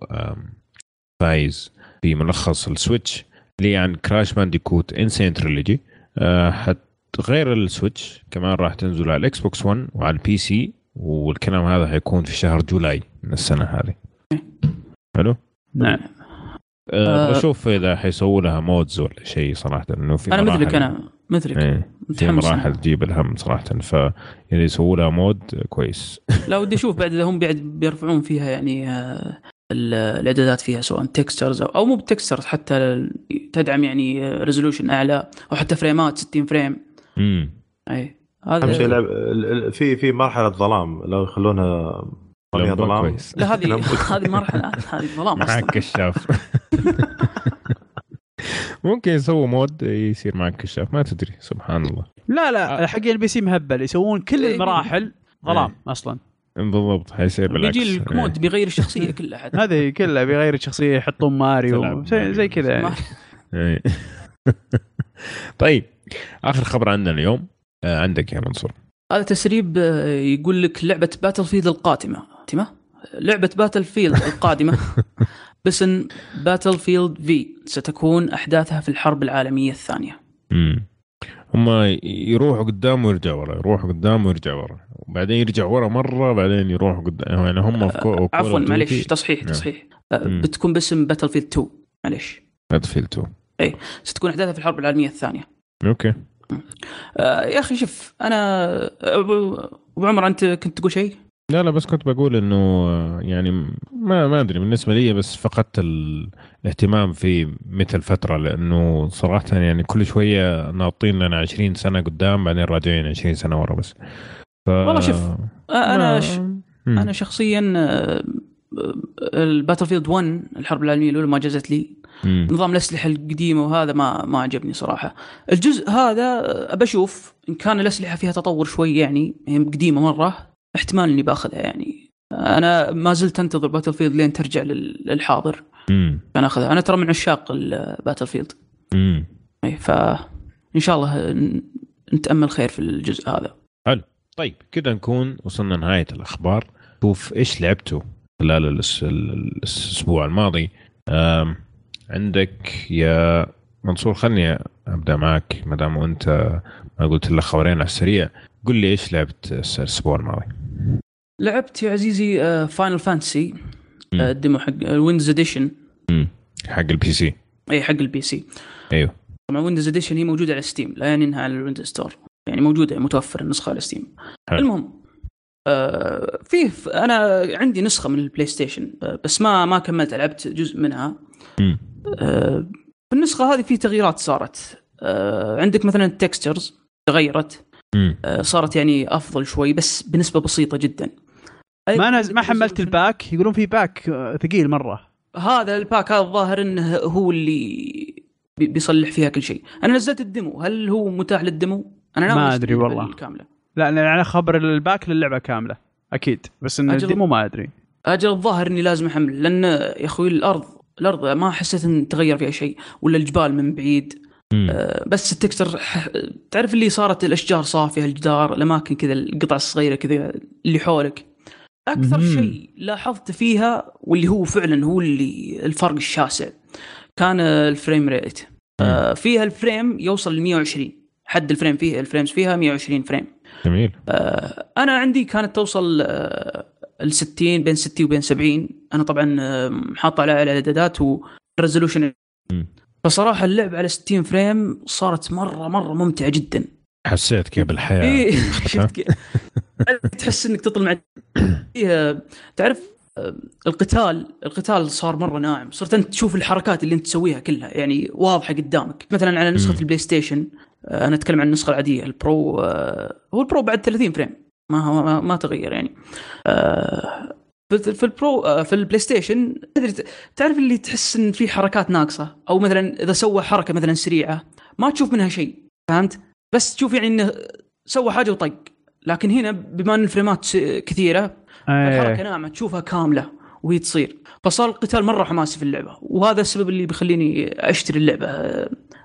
فايز في ملخص السويتش اللي عن كراش بانديكوت انسين تريلوجي غير السويتش كمان راح تنزل على الاكس بوكس 1 وعلى البي سي والكلام هذا حيكون في شهر جولاي من السنة هذه. حلو؟ نعم. أه آه. بشوف إذا حيسووا لها mods ولا شيء صراحة انه في أنا مثلك أنا مثلك. إيه، في مراحل. تجيب الهم صراحة فاذا يسووا لها mod كويس. لا ودي أشوف بعد إذا هم بعد بيرفعون فيها يعني آه، ال- الإعدادات فيها سواء textures أو, أو مو ب textures حتى تدعم يعني resolution أعلى أو حتى فريمات 60 frame امم اي أهم شيء هذا لعب ال- ال- في في مرحلة ظلام لو يخلونها ظلام كويس. لا هذه. هذه مرحلة هذه ظلام معك كشاف ممكن يسووا mod يصير معك كشاف ما تدري سبحان الله. لا لا حق البي سي مهبل يسوون كل إيه. المراحل ظلام إيه. أصلا. بالضبط حيصير بالعكس. بيجي لك mod بيغير الشخصية كلها هذه كلها بيغير الشخصية يحطون ماريو زي, زي كذا يعني. إيه. طيب آخر خبر عندنا اليوم. آه، عندك يا منصور. هذا تسريب آه، يقول لك لعبة باتل فيلد القادمة قادمه لعبة باتل فيلد القادمة. باسم باتل فيلد V ستكون أحداثها في الحرب العالمية الثانية. امم هم يروحوا قدام ويرجعوا ورا يروحوا قدام ويرجعوا ورا. وبعدين يرجع ورا مرة بعدين يروحوا قدام. يعني هم في كو عفوا معليش تصحيح نعم. تصحيح. آه، مم. بتكون باسم باتل فيلد 2 معليش باتل 2 ستكون أحداثها في الحرب العالمية الثانية. أوكي. آه يا أخي شوف أنا أبو عمر أنت كنت تقول شيء؟ لا لا بس كنت بقول إنه يعني ما ما أدري بالنسبة لي بس فقدت ال- الاهتمام في مثل فترة لأنه صراحة يعني كل شوية ناطين لنا 20 سنة قدام بعدين راجعين 20 سنة ورا بس. ف... والله شوف، أنا ش... أنا شخصيا الباتل فيلد 1 الحرب العالمية الأولى ما جازت لي. مم. نظام الأسلحة القديمة وهذا ما ما عجبني صراحة. الجزء هذا ابى أشوف إن كان الأسلحة فيها تطور شوي يعني هي قديمة مرة. احتمال إني باخذها يعني. أنا ما زلت أنتظر باتل فيلد لين ترجع لل- للحاضر. عشان أخذها. أنا ترى من عشاق الباتل فيلد مم. إيه، فان شاء الله نتأمل خير في الجزء هذا. طيب كده نكون وصلنا نهاية الأخبار. شوف إيش لعبتوا خلال الأسبوع الماضي. عندك يا منصور خلني أبدأ معك. ما دام أنت ما قلت لك خبرين على السريع قل لي إيش لعبت الأسبوع الماضي. لعبت يا عزيزي Final Fantasy مم. ال demo حق ال Windows Edition مم. حق ال PC اي حق ال PC أيوه طبعا Windows Edition هي موجودة على Steam لا يعني إنها على ال Windows Store يعني موجودة متوفر النسخة على ستيم حلو. المهم آه فيه أنا عندي نسخة من ال PlayStation آه بس ما ما كملت لعبت جزء منها. آه في النسخة هذه في تغييرات صارت آه عندك مثلا ال textures تغيرت. آه صارت يعني أفضل شوي بس بنسبة بسيطة جدا ما نز... ما حملت ال pack؟ يقولون في pack ثقيل مرة. هذا ال pack هذا الظاهر إنه هو اللي بي- بيصلح فيها كل شيء. أنا نزلت ال demo. هل هو متاح لل demo؟ أنا ما اللعبة والله. الكامله لا أنا خبر ال pack للعبة كاملة. أكيد. بس إن أجل. ال demo ما أدري. أجل الظاهر إني لازم أحمل. لأن يا أخوي الأرض الأرض ما حسيت إن تغير فيها شيء ولا الجبال من بعيد. آه، بس ال texture ح- تعرف اللي صارت الأشجار صافية الجدار الأماكن كذا القطع الصغيرة كذا اللي حولك. أكثر. شيء لاحظت فيها واللي هو فعلا هو اللي الفرق الشاسع كان ال frame rate. آه، فيها ال frame يوصل ل 120 حد ال frame فيها ال frames فيها 120 frame. جميل. آه، أنا عندي كانت توصل ال 60 بين 60 وبين 70 أنا طبعا آه، حاطه على الإعدادات وال resolution. فصراحة اللعب على 60 frame صارت مرة مرة ممتعة جدا. حسيت كيف الحياة اختفى؟ شفت كيف تحس إنك تطل مع فيها تعرف القتال القتال صار مرة ناعم صرت أنت تشوف الحركات اللي أنت تسويها كلها يعني واضحة قدامك مثلا على نسخة. ال PlayStation أنا أتكلم عن النسخة العادية ال Pro آه، هو ال Pro بعد 30 frame ما ما, ما تغير يعني آه، في ال Pro آه، في ال PlayStation تعرف اللي تحس إن في حركات ناقصة أو مثلا إذا سوى حركة مثلا سريعة ما تشوف منها شيء فهمت بس تشوف يعني إنه سوى حاجة وطق. لكن هنا بما إن الفريمات كثيرة الحركة إيه ناعمة تشوفها كاملة وهي تصير. فصار القتال مرة حماسي في اللعبة وهذا السبب اللي بيخليني أشتري اللعبة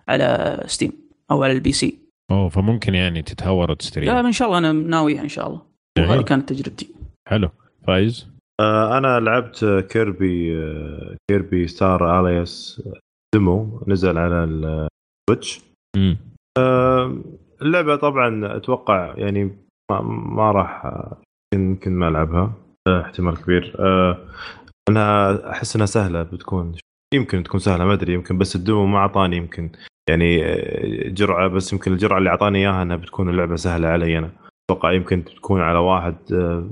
على Steam أو على ال PC. أوه فممكن يعني تتهور لا وتشتريها إن شاء الله أنا ناويها إن شاء الله. وهذه كانت تجربتي. حلو. فايز؟ آه، أنا لعبت Kirby آه، Kirby Star Allies demo نزل على ال Switch اللعبة طبعا أتوقع يعني ما, ما راح آه، يمكن ما ألعبها. آه، احتمال كبير. آه، انها أحس إنها سهلة بتكون. يمكن تكون سهلة ما أدري يمكن بس ال demo ما أعطاني يمكن. يعني آه، جرعة بس يمكن الجرعة اللي أعطاني إياها إنها بتكون اللعبة سهلة علي أنا. أتوقع يمكن تكون على واحد آه،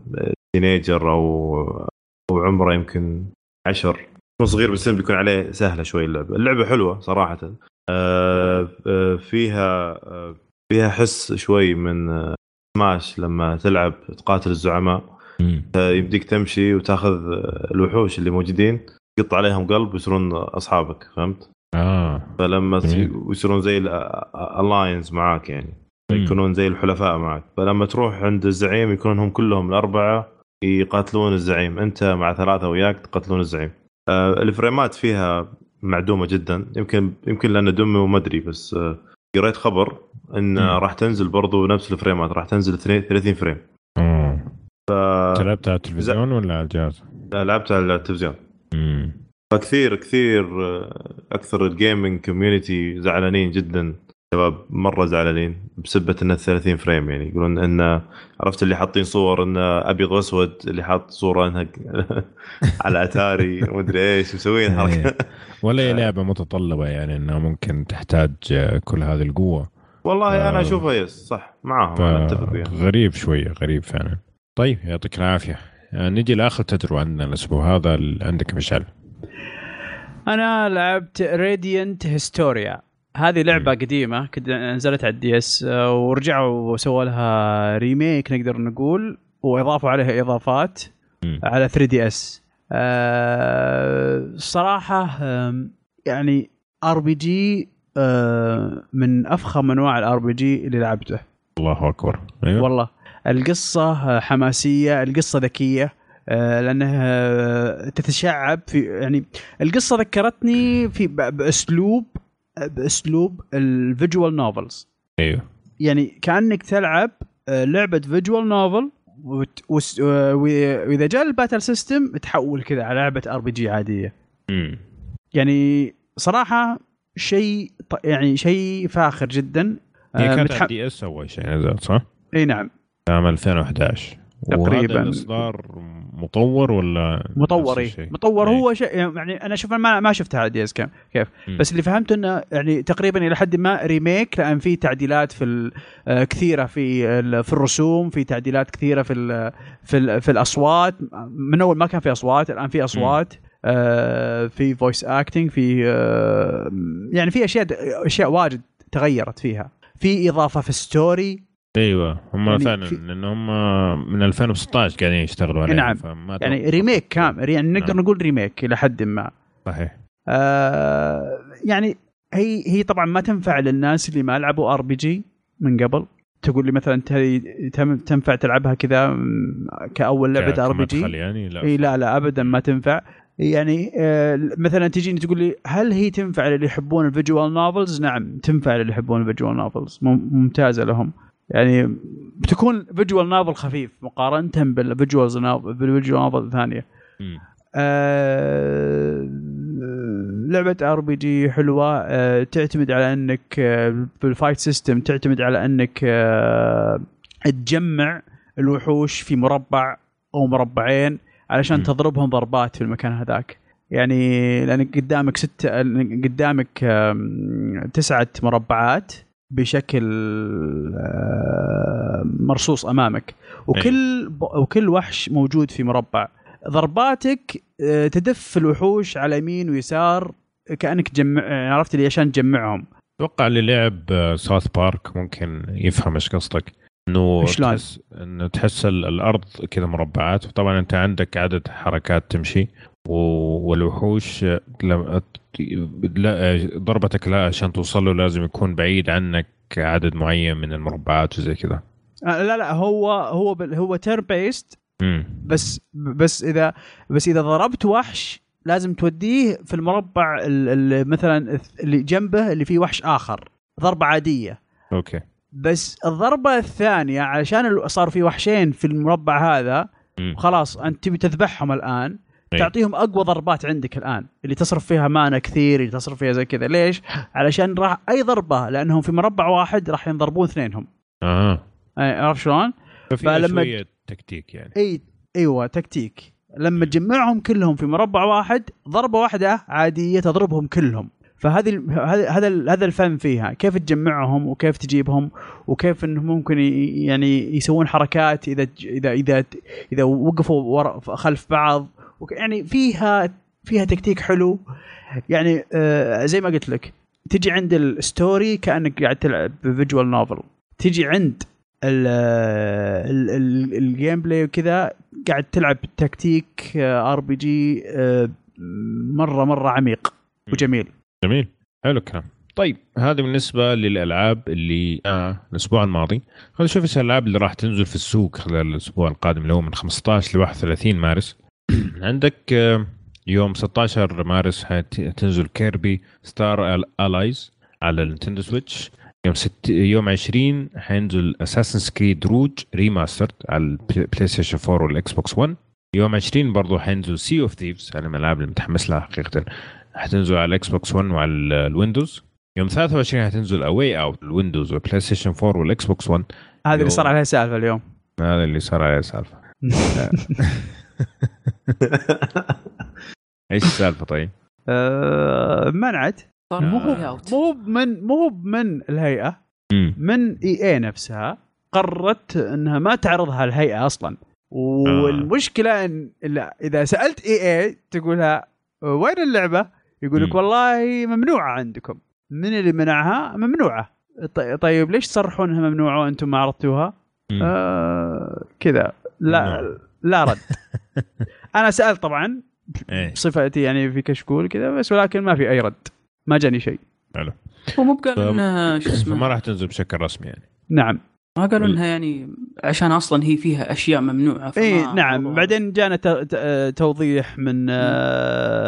teenager أو أو عمره يمكن عشر. صغير بالسن بيكون عليه سهلة شوي اللعبة. اللعبة حلوة صراحة. آه، آه، فيها آه، فيها حس شوي من آه، سماش لما تلعب تقاتل الزعماء. يمديك تمشي وتاخذ الوحوش اللي موجودين تقط عليهم قلب ويصيرون أصحابك فهمت؟ آه فلما. ويصيرون زي الالاينز معاك يعني. يكونون زي الحلفاء معك فلما تروح عند الزعيم يكونون هم كلهم الأربعة يقاتلون الزعيم أنت مع ثلاثة وياك تقاتلون الزعيم آه الفريمات فيها معدومة جدا. يمكن يمكن لأن demo ما أدري بس آه قريت خبر إن مم. راح تنزل برضو نفس الفريمات راح تنزل 30 frame. ف لعبتها على التلفزيون ولا على الجهاز؟ لعبتها على التلفزيون. مم. فكثير كثير آه، أكثر ال gaming community زعلانين جدا. شباب مرة زعلانين بسبة إنه 30 frame يعني. يقولون انه عرفت اللي حاطين صور انه ابيض واسود اللي حاط صورة إنها على أتاري ومدري إيش مسوين حركه ولا هي لعبة متطلبة يعني إنها ممكن تحتاج كل هذه القوة. والله أنا آه. أشوفها yes صح معاهم أنا أتفق وياهم. غريب شوية غريب فعلا. طيب يعطيك العافية. آه، نجي لآخر تجربه عندنا الأسبوع هذا عندك مشعل. أنا لعبت Radiant Historia هذه لعبة قديمة كنت نزلت على ال DS ورجعوا وسووا لها remake نقدر نقول وإضافوا عليها إضافات. على 3 DS الصراحة آم، يعني RPG من أفخم أنواع ال RPG اللي لعبته. الله أكبر. أيوه. والله. القصة آه، حماسية القصة ذكية آه، لأنها تتشعب في يعني القصة ذكرتني في بأسلوب بأسلوب ال visual novels. أيوه. يعني كأنك تلعب آه، لعبة visual novel آه، وإذا جاء ال battle system تحول كذا على لعبة RPG عادية. امم يعني صراحة شيء يعني شيء فاخر جدا. هي آه، كانت متح- ال DS أول شيء نزلت صح؟ إي نعم. عام 2011 تقريباً. وهذا الإصدار مطور ولا مطور اي؟ مطور إيه. هو شيء يعني أنا شوف ما ما شفتها على DS كيف مم. بس اللي فهمته إنه يعني تقريبا إلى حد ما remake لأن في تعديلات في ال- آه، كثيرة في ال- في الرسوم في تعديلات كثيرة في ال في ال في الأصوات من أول ما كان في أصوات الآن في أصوات آه، في voice acting في آه، يعني في أشياء أشياء واجد تغيرت فيها في إضافة في ال story أيوه هم يعني فعلا في- لأن هم من 2016 قاعدين يشتغلوا عليها نعم. فما يعني. remake كامل يعني نقدر نعم. نقول remake إلى حد ما صحيح آه يعني هي هي طبعا ما تنفع للناس اللي ما لعبوا RPG من قبل تقول لي مثلا انت تنفع تلعبها كذا كأول لعبة RPG يعني لا إي لا لا ابدا ما تنفع يعني آه مثلا تجيني تقول لي هل هي تنفع للي يحبون ال visual novels؟ نعم تنفع للي يحبون ال visual novels ممتازة لهم يعني بتكون visual novel خفيف مقارنة بال visuals بال visual novel الثانية. آه، لعبة RPG حلوة آه، تعتمد على انك آه، بال fight system تعتمد على انك آه، تجمع الوحوش في مربع أو مربعين علشان م. تضربهم ضربات في المكان هذاك يعني لانك قدامك ست قدامك آم، تسعة مربعات بشكل آه، مرصوص أمامك. وكل وكل وحش موجود في مربع. ضرباتك آه، تدف الوحوش على يمين ويسار كأنك تجمع يعني عرفت لي عشان تجمعهم. أتوقع اللي لعب آه، ساوث بارك ممكن يفهم إيش قصدك. إنه شلون؟ تحس إنه تحس ال- الأرض كذا مربعات. وطبعا أنت عندك عدد حركات تمشي. والوحوش لما لا ضربتك لا عشان توصل له لازم يكون بعيد عنك عدد معين من المربعات وزي كذا آه، لا لا هو هو هو tier based بس بس اذا بس إذا ضربت وحش لازم توديه في المربع ال- ال- مثلا اللي جنبه اللي فيه وحش آخر ضربة عادية أوكي بس الضربة الثانية علشان صار في وحشين في المربع هذا. خلاص أنت تبي تذبحهم الآن. تعطيهم أقوى ضربات عندك الآن اللي تصرف فيها مانا كثير اللي تصرف فيها زي كذا. ليش؟ علشان راح أي ضربة لأنهم في مربع واحد راح ينضربون اثنينهم. أها أي، عرفت شلون؟ ففي فلما- شوية تكتيك يعني. إي أيوه تكتيك. لما تجمعهم كلهم في مربع واحد ضربة واحدة عادية تضربهم كلهم. فهذه ال- هذا هذا ال- هذا الفن فيها. كيف تجمعهم وكيف تجيبهم وكيف إنهم ممكن يعني يسوون حركات إذا إذا إذا إذا وقفوا خلف بعض. يعني فيها فيها تكتيك حلو. يعني آه زي ما قلت لك تجي عند ال story كأنك قاعد تلعب visual novel. تجي عند ال- ال- ال- ال gameplay وكذا قاعد تلعب tactic RPG مره مرة عميق وجميل. جميل. حلو الكلام. طيب هذا بالنسبة للألعاب اللي آه الأسبوع الماضي. خلينا نشوف إيش الألعاب اللي راح تنزل في السوق خلال الأسبوع القادم اللي هو من 15 ل 31 مارس. عندك آه يوم 16 مارس حتنزل Kirby Star Allies على ال Nintendo Switch. يوم ست يوم 20 حينزل Assassin's Creed Rogue Remastered على ال PlayStation 4 وال Xbox 1 يوم 20 برضه حينزل Sea of Thieves أنا من الالعاب اللي متحمس لها حقيقة. حتنزل على ال Xbox 1 وعلى ال- ال Windows. يوم 23 حتنزل A Way Out ال Windows وال PlayStation 4 وال Xbox 1 هذا اللي. صار عليها سالفة اليوم. هذا اللي صار عليه سالفة. إيش السالفة طيب؟ آه، منعت صار مو. هو مو من مو هو من الهيئه. من إي اي نفسها قررت إنها ما تعرضها الهيئه أصلا والمشكلة إن إذا سألت إي اي تقولها وين اللعبة؟ يقول لك. والله ممنوعة عندكم من اللي منعها؟ ممنوعة طي- طيب ليش تصرحون إنها ممنوعة وأنتم ما عرضتوها؟ آه كذا لا لا رد. أنا سألت طبعا بصفتي يعني في كشكول كذا بس ولكن ما في أي رد. ما جاني شيء. حلو. هو مو بقال ف- إنها شو اسمه؟ راح تنزل بشكل رسمي يعني. نعم. ما قالوا إنها يعني عشان أصلا هي فيها أشياء ممنوعة إي نعم. عرضوها. بعدين جانا ت- ت- توضيح من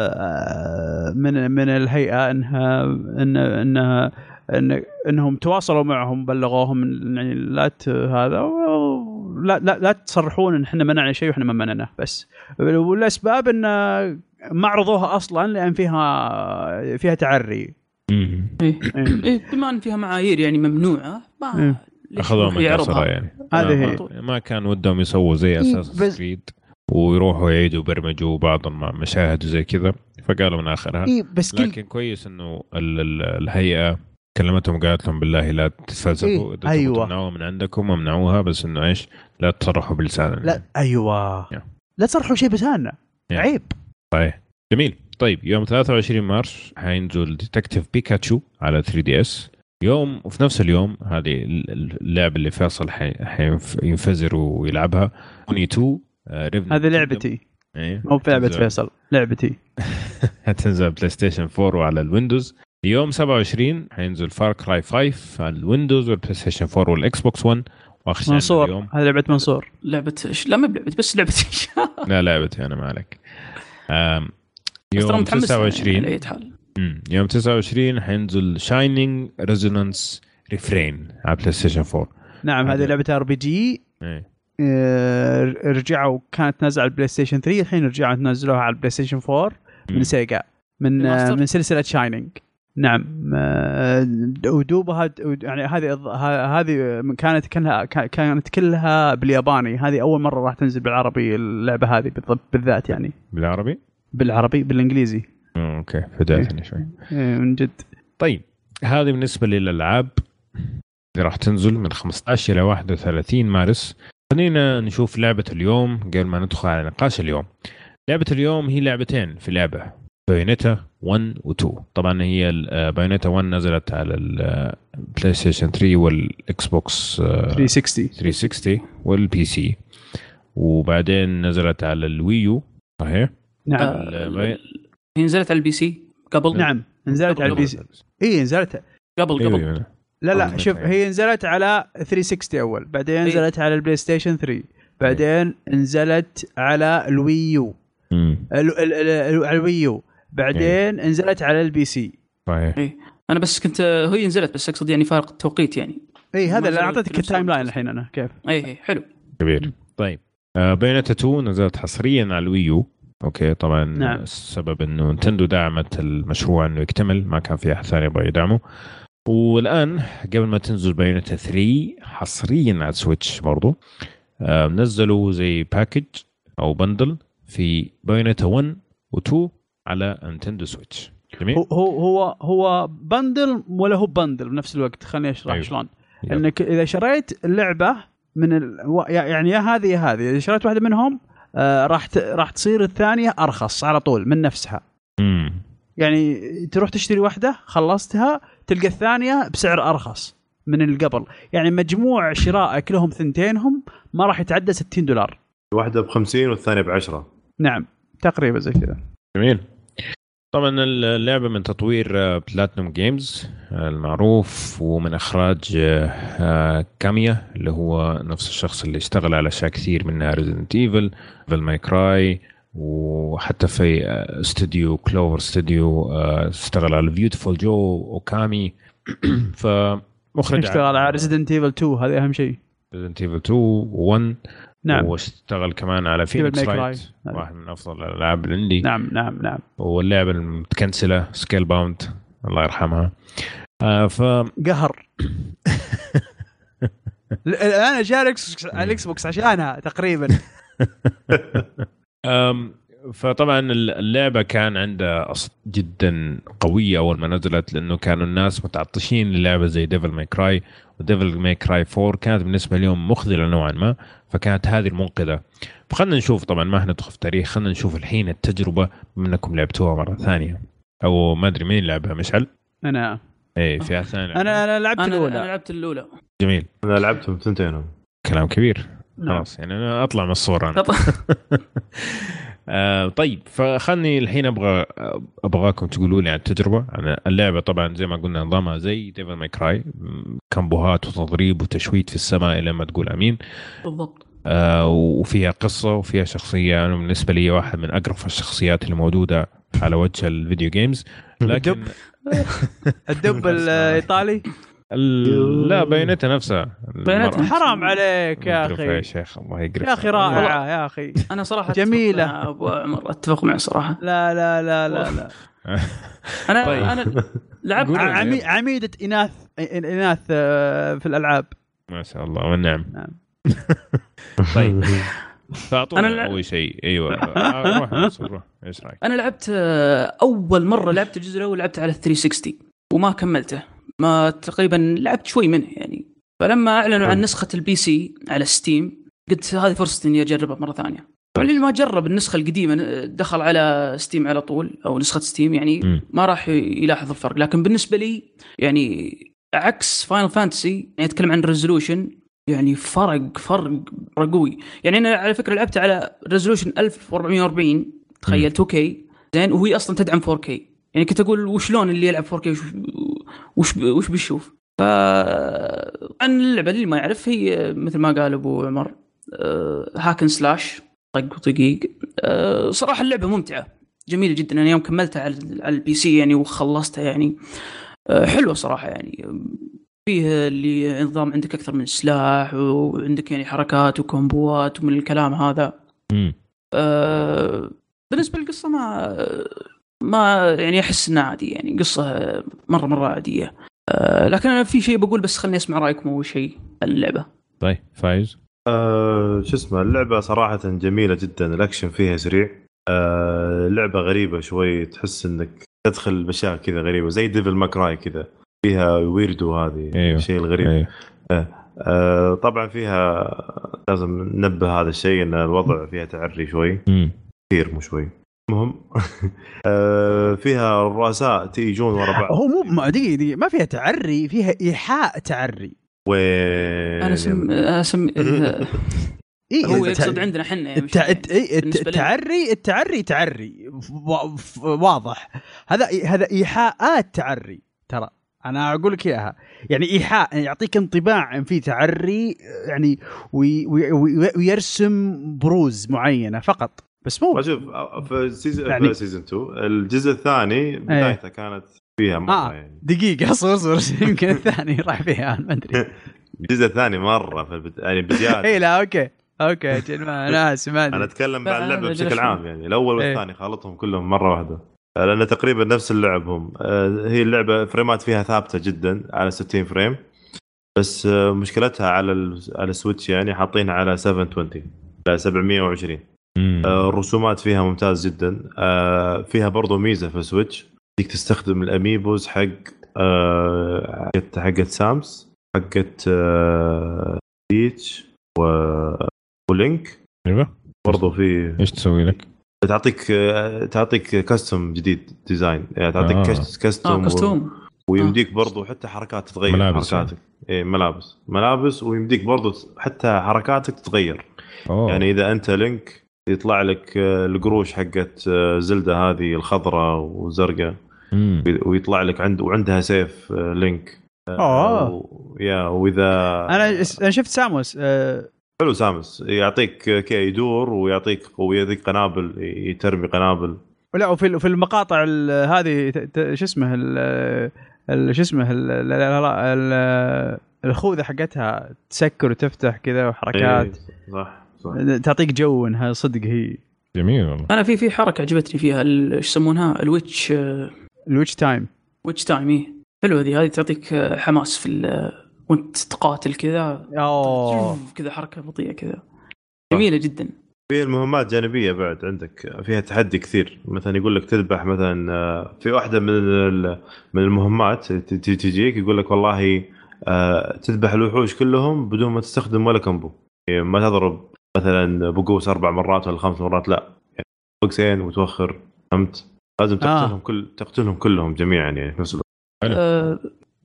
آه، من من الهيئة إنها ان إنها إن إنهم تواصلوا معهم بلغوهم يعني لا ت- هذا لا لا لا تصرحون إن إحنا منعنا شيء وإحنا ما منعناه بس والأسباب إن ما عرضوها أصلا لأن فيها فيها تعري مم. إيه. إيه. إيه بما ان فيها معايير يعني ممنوعة ما إيه. أخذوها من يعني هذه ما- هي. ما- ما كان ودهم يسووا زي إيه، أساس بس- كريد ويروحوا يعيدوا يبرمجوا بعض المشاهد وزي كذا فقالوا من آخرها اي بس لكن كويس إنه ال- ال- الهيئة كلمتهم قالت لهم بالله لا تتفلسفوا إيه، أيوة. تمنعوها من عندكم ومنعوها بس إنه إيش؟ لا تصرحوا بلسان لا أيوه. لا تصرحوا شيء بلساننا يا. عيب. صحيح. جميل. طيب يوم 23 مارس حينزل Detective Pikachu على 3DS. يوم وفي نفس اليوم هذه ال- ال- اللعبة اللي فيصل حي- حينفجر ويلعبها. اوني 2 آه، هذه. لعبتي. إيه. مو بلعبة فيصل لعبتي. حتنزل PlayStation 4 وعلى ال Windows. يوم 27 حينزل Far Cry 5 على ال Windows وال PlayStation 4 وال Xbox 1 واخر شيء عندنا منصور اليوم. هذه لعبة منصور. لعبة إيش؟ لا ما بلعبة بس لعبتي لا لعبتي أنا ما عليك يوم متحمس لها يعني 29 على أي حال. يوم 29 حينزل Shining Resonance Refrain على بلاي ستيشن 4 نعم هذه لعبة RPG إيه. رجعوا كانت نازلة على ال PlayStation 3 الحين رجعوا نزلوها على ال PlayStation 4 مم. من Sega من؟ آه، من سلسلة Shining نعم آه، ودوبها يعني هذه هذه كانت كلها كانت كلها بالياباني. هذه أول مرة راح تنزل بالعربي اللعبة هذه بالذات يعني. بالعربي؟ بالعربي بالإنجليزي. أوكي فجعتني شوي. إيه، من جد. طيب هذه بالنسبة للألعاب اللي راح تنزل من 15 إلى 31 مارس. خلينا نشوف لعبة اليوم قبل ما ندخل على نقاش اليوم. لعبة اليوم هي لعبتين في لعبة. Bayonetta 1 و 2 طبعا هي Bayonetta 1 نزلت على ال PlayStation 3 وال Xbox آه، 360 360 وال PC وبعدين نزلت على ال Wii U صحيح؟ نعم. آه، هي نزلت على ال PC قبل. نعم. نزلت على ال PC إي نزلت. قبل قبل. أيوة. لا لا شوف. هي نزلت على 360 أول. بعدين إيه. نزلت على ال PlayStation 3 بعدين نزلت على ال Wii U مم. ال- ال- ال- على ال Wii U بعدين نزلت على ال PC صحيح. أنا بس كنت هي نزلت بس أقصد يعني فارق التوقيت يعني. اي هذا اللي أعطيتك ال timeline. الحين أنا كيف؟ اي اي حلو. كبير. طيب. آه Bayonetta 2 نزلت حصريا على ال Wii U. أوكي طبعا نعم. السبب إنه Nintendo دعمت المشروع إنه يكتمل ما كان في أحد ثاني يبغى يدعمه. والآن قبل ما تنزل Bayonetta 3 حصريا على Switch برضو آه نزلوا زي package أو bundle في Bayonetta 1 و2 على Nintendo Switch. جميل؟ هو هو هو bundle ولا هو bundle بنفس الوقت؟ خليني أشرح أيوه. شلون. yep. إنك إذا شريت اللعبه من ال... يعني يا هذه يا هذه. إذا شريت واحدة منهم آه راح ت... راح تصير الثانية أرخص على طول من نفسها. مم. يعني تروح تشتري واحدة خلصتها تلقى الثانية بسعر أرخص من اللي قبل. يعني مجموع شرائك لهم ثنتينهم ما راح يتعدى 60 دولار. واحدة ب 50 والثانية ب 10 نعم. تقريبا زي كذا. جميل. طبعا اللعبة من تطوير بلاتنوم جيمز المعروف ومن إخراج آه، آه، Kamiya اللي هو نفس الشخص اللي اشتغل على أشياء كثير منها Resident Evil Devil May Cry وحتى في آه، استوديو Clover Studio آه، اشتغل على Viewtiful Joe Okami فمخرج اشتغل على Resident Evil 2 هذا أهم شيء. Resident Evil 2 1 نعم. واشتغل كمان على Phoenix. Wright واحد من أفضل الألعاب اللي عندي نعم نعم نعم. واللعبة المت cancel ة Scalebound الله يرحمها. آه ف قهر. الآن جاء ال X ال Xbox عشانها تقريبا. فطبعا اللعبة كان عندها جدا قوية أول ما نزلت لأنه كانوا الناس متعطشين للعبة زي Devil May Cry و Devil May Cry 4 كانت بالنسبة لهم مخذله نوعا ما. فكانت هذه المنقذة. فخلنا نشوف طبعا ما ندخل في تاريخ خلينا نشوف الحين التجربة بما أنكم لعبتوها مرة ثانية. أو ما أدري مين لعبها مشعل؟ أنا. إيه في ثاني أنا أنا لعبت أنا أنا الاولى لعبت الأولى. جميل. أنا لعبتهم ثنتينهم كلام كبير. نعم. خلاص يعني أنا أطلع من الصورة أنا. آه طيب فخلني الحين أبغى أبغاكم تقولوا لي عن التجربة عن اللعبة. طبعا زي ما قلنا نظامها زي Devil May Cry combo هات وتضريب وتشويت في السماء إلى ما تقول أمين. بالضبط. وفيها قصة وفيها شخصية أنا بالنسبة لي واحد من اقرف الشخصيات اللي موجوده على وجه الفيديو جيمز لكن الدب. الدب الإيطالي ال- لا بيانتها نفسها. المرأة. حرام عليك يا مقرفة يا أخي شيخ الله يقرف يا أخي رائعة يا أخي أنا صراحة. مع ابو عمر أتفق معه صراحة لا لا لا لا لا أنا طيب. أنا لعبت. عمي عميدة اناث إناث آه، في الألعاب ما شاء الله والنعم نعم. طيب. فأعطونا لا- أول شيء. أيوه. آه، روح منصور، روح. إيش رأيك؟ أنا لعبت آه، أول مرة لعبت الجزء الأول لعبت على 360 وما كملته. ما تقريبا لعبت شوي منه يعني. فلما أعلنوا عن نسخة ال PC على Steam قلت هذه فرصتي إني أجربها مرة ثانية. واللي ما جرب النسخة القديمة. دخل على Steam على طول أو نسخة Steam يعني. ما راح يلاحظ الفرق. لكن بالنسبة لي يعني عكس Final Fantasy يعني أتكلم عن resolution يعني فرق فرق قوي يعني أنا على فكرة لعبت على resolution 1440 تخيل 2K زين وهي أصلا تدعم 4K يعني كنت أقول وشلون اللي يلعب 4K وش وش, وش بيشوف؟ ف عن اللعبة اللي ما يعرف هي مثل ما قال أبو عمر آه، hack and slash طق وطقيق. آه، صراحة اللعبة ممتعة جميلة جدا. أنا يوم كملتها على على ال PC يعني وخلصتها يعني آه، حلوة صراحة يعني. فيه اللي نظام عندك أكثر من سلاح وعندك يعني حركات و combo ات ومن الكلام هذا. مم. آه، بالنسبة للقصة ما ما يعني أحس إنها عادي يعني قصة مرة مرة عادية. آه، لكن أنا في شيء بقول بس خليني أسمع رأيكم أول شيء عن اللعبة. طيب فايز. آه، شو اسمه اللعبة صراحة جميلة جدا الأكشن فيها سريع. آه، لعبة غريبة شوي تحس إنك تدخل بأشياء كذا غريبة زي Devil May Cry كذا. فيها weirdo هذه أيوه. الشيء الغريب. أيوه. آه، طبعا فيها لازم ننبه هذا الشيء إن الوضع فيها تعري شوي. كثير مو شوي. المهم آه، فيها رؤساء تيجون ورا بعض. هو مو دقيقة دقيقة. ما فيها تعري فيها إيحاء تعري. وين؟ أنا سم اسم إيه هو يقصد عندنا إحنا يعني الت... الت... إيه، الت... بالنسبة لنا. التعري التعري تعري. واضح. هذا هذا إيحاءات تعري ترى. أنا أقول لك إياها. يعني إيحاء يعطيك انطباع ان في تعري يعني وي... وي... وي... ويرسم بروز معينة فقط. بس مو شوف في season يعني- في season 2 الجزء الثاني بدايته كانت فيها مرة آه. يعني. دقيقة أصبر أصبر يمكن الثاني راح فيها ما أدري. الجزء الثاني مرة في البد... يعني بزيادة. اي لا okay. okay ما أنا آسف ما أنا أتكلم عن اللعبة بشكل عام يعني. الأول إيه. والثاني خلطهم كلهم مرة واحدة. لأن تقريبا نفس اللعب هم آه، هي اللعبة frame ات فيها ثابتة جدا على 60 frame بس آه، مشكلتها على. على ال Switch يعني حاطينها على 720 على 720 مم. آه، الرسومات فيها ممتاز جدا آه، فيها برضو ميزة في ال Switch تقدر تستخدم ال amiibos حق حقت حقت Samus حقت Peach و... و Link أيوه برضو في إيش تسوي لك؟ تعطيك آه، تعطيك costume جديد design يعني تعطيك آه. cost- costume آه و- costume ويمديك برضو حتى حركات تتغير ملابس. حركاتك إيه ملابس ملابس ويمديك برضو حتى حركاتك تتغير أوه. يعني إذا أنت Link يطلع لك آه، القروش حقت آه، Zelda هذه الخضراء وزرقاء. ويطلع لك عند وعندها سيف آه، Link آه، أوه. و- يا وإذا أنا شفت Samus آه، حلو Samus. يعطيك كي يدور ويعطيك ويعطيك قنابل ي- ترمي قنابل. لا وفي في المقاطع ال- هذه ت- ت- شو اسمه ال- ال- شو اسمه ال- ال- ال- ال- الخوذة حقتها تسكر وتفتح كذا وحركات. إيه، صح صح. تعطيك جو إنها صدق هي. جميل. والله أنا في في حركة عجبتني فيها ال- إيش يسمونها؟ ال Witch ال Witch Time. Witch Time إيه. حلوة ذي هذه تعطيك حماس في ال- وانت تقاتل كذا كذا حركة بطيئة كذا. جميلة جدا. في المهمات جانبية بعد عندك فيها تحدي كثير. مثلا يقول لك تذبح مثلا آه، في واحدة من ال- من المهمات ت- ت- تجيك يقول لك والله آه، تذبح الوحوش كلهم بدون ما تستخدم ولا combo يعني ما تضرب مثلا بقوس أربع مرات ولا خمس مرات لا. يعني بوكسين وتوخر فهمت؟ لازم تقتلهم آه. كل تقتلهم كلهم جميعا يعني في نفس الوقت.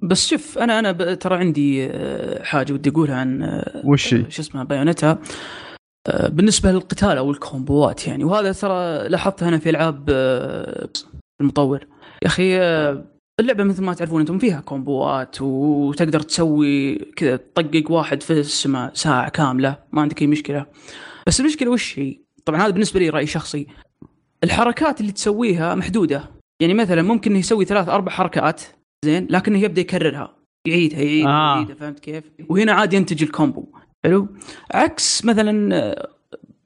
بس شوف أنا أنا ترى عندي آه، حاجة ودي أقولها عن آه، وش؟ شو اسمها Bayonetta. آه، بالنسبة للقتال أو ال combo ات يعني وهذا ترى لاحظتها أنا في ألعاب المطور. يا أخي اللعبة مثل ما تعرفون أنتم فيها combo ات وتقدر تسوي كذا تطقق واحد في السماء ساعة كاملة ما عندك أي مشكلة. بس المشكلة وش هي؟ طبعا هذا بالنسبة لي رأي شخصي. الحركات اللي تسويها محدودة. يعني مثلا ممكن يسوي ثلاث أربع حركات زين لكنه يبدأ يكررها يعيدها يعيدها آه. آه. يعيدها فهمت كيف؟ وهنا عاد ينتج الكومبو حلو؟ عكس مثلا آه،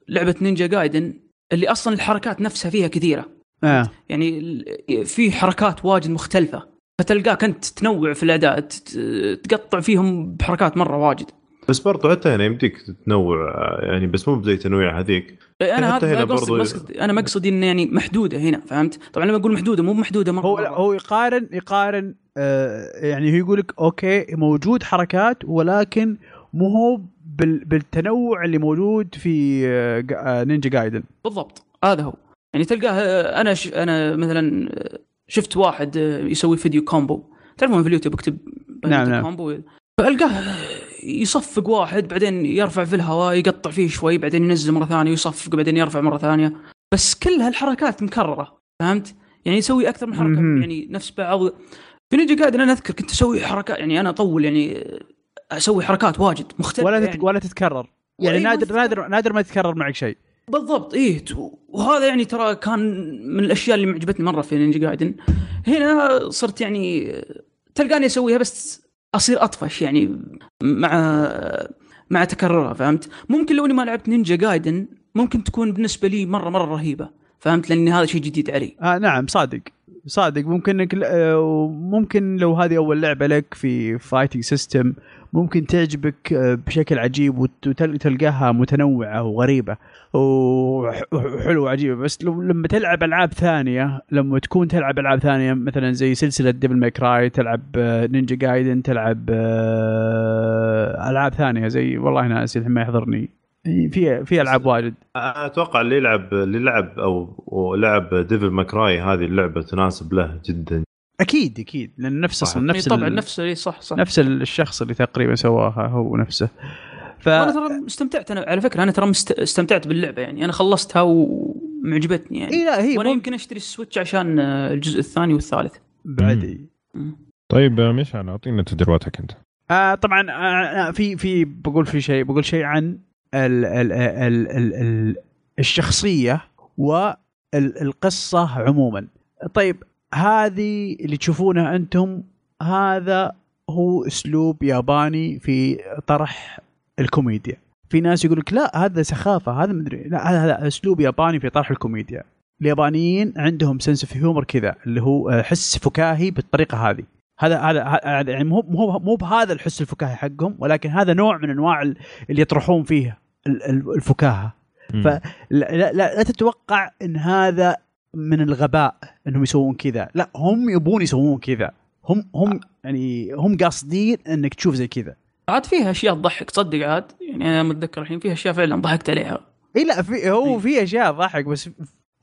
لعبة نينجا جايدن اللي أصلا الحركات نفسها فيها كثيرة آه. يعني ال- في حركات واجد مختلفة فتلقاك أنت تنوع في الاعداء ت- تقطع فيهم بحركات مرة واجد بس برضو حتى هنا يمديك تنوع يعني بس مو بزي تنويع هذيك أنا حتى هذا هنا قصدي برضو- مقصد أنا مقصدي إنه يعني محدودة هنا فهمت؟ طبعا لما أقول محدودة مو محدودة مرة هو مرة. هو يقارن يقارن يعني هو يقول لك أوكي موجود حركات ولكن مو هو بال بالتنوع اللي موجود في آه آه Ninja Gaiden. بالضبط. هذا هو. يعني تلقاه آه، أنا ش... أنا مثلا آه، شفت واحد آه، يسوي video combo. تعرفون في اليوتيوب اكتب نعم، نعم. كومبو؟ فألقاه آه، يصفق واحد بعدين يرفع في الهواء يقطع فيه شوي بعدين ينزل مرة ثانية يصفق بعدين يرفع مرة ثانية. بس كل هالحركات مكررة فهمت؟ يعني يسوي أكثر من حركة. يعني نفس بعض في نينجا جايدن أنا أذكر كنت أسوي حركات يعني أنا أطول يعني أسوي حركات واجد مختلفة ولا يعني. ولا تتكرر. يعني نادر نادر نادر ما يتكرر معك شيء. بالضبط إيه وهذا يعني ترى كان من الأشياء اللي معجبتني مرة في Ninja Gaiden. هنا صرت يعني تلقاني أسويها بس أصير أطفش يعني مع مع تكررها فهمت؟ ممكن لو إني ما لعبت Ninja Gaiden ممكن تكون بالنسبة لي مره مرة رهيبة فهمت؟ لأن هذا شيء جديد علي. آه نعم صادق. صادق ممكن إنك آه، ممكن لو هذه أول لعبة لك في fighting system ممكن تعجبك آه، بشكل عجيب وت- وتلقاها متنوعة وغريبة وح- وحلوه وعجيبة. بس لما تلعب ألعاب ثانية لما تكون تلعب ألعاب ثانية مثلا زي سلسلة Devil May Cry تلعب Ninja Gaiden تلعب آه، ألعاب ثانية زي والله ناسي الحين ما يحضرني. في في ألعاب واجد. أنا أتوقع اللي يلعب اللي لعب أو أو لعب Devil May Cry هذه اللعبة تناسب له جدا. أكيد أكيد. لأن نفس صح. أصلا نفس طبعا نفس إيه صح صح. نفس الشخص اللي تقريبا سواها هو نفسه. ف أنا ترى استمتعت. أنا على فكرة أنا ترى مست... استمتعت باللعبة يعني. أنا خلصتها ومعجبتني يعني. اي لا هي وأنا مم- يمكن أشتري السويتش عشان آه، الجزء الثاني والثالث. بعد إي. مم. طيب آه، مشعل اعطينا تجربتك أنت. آه طبعا آه آه، في في بقول في شيء بقول شيء عن ال ال ال ال ال الشخصية والقصة عموما. طيب هذه اللي تشوفونها أنتم هذا هو أسلوب ياباني في طرح الكوميديا. في ناس يقول لك لا هذا سخافة هذا مدري لا هذا أسلوب ياباني في طرح الكوميديا. اليابانيين عندهم sense of humor كذا اللي هو حس فكاهي بالطريقة هذه. هذا هذا يعني مو مو مو بهذا الحس الفكاهي حقهم ولكن هذا نوع من أنواع ال- اللي يطرحون فيه ال- ال- الفكاهة. ف- لا, لا, تتوقع إن هذا من الغباء إنهم يسوون كذا. لا هم يبون يسوون كذا. هم هم يعني هم قاصدين إنك تشوف زي كذا. عاد فيها أشياء تضحك تصدق عاد؟ يعني أنا متذكر الحين فيها أشياء فعلا ضحكت عليها. إي لا في هو. في أشياء ضحك بس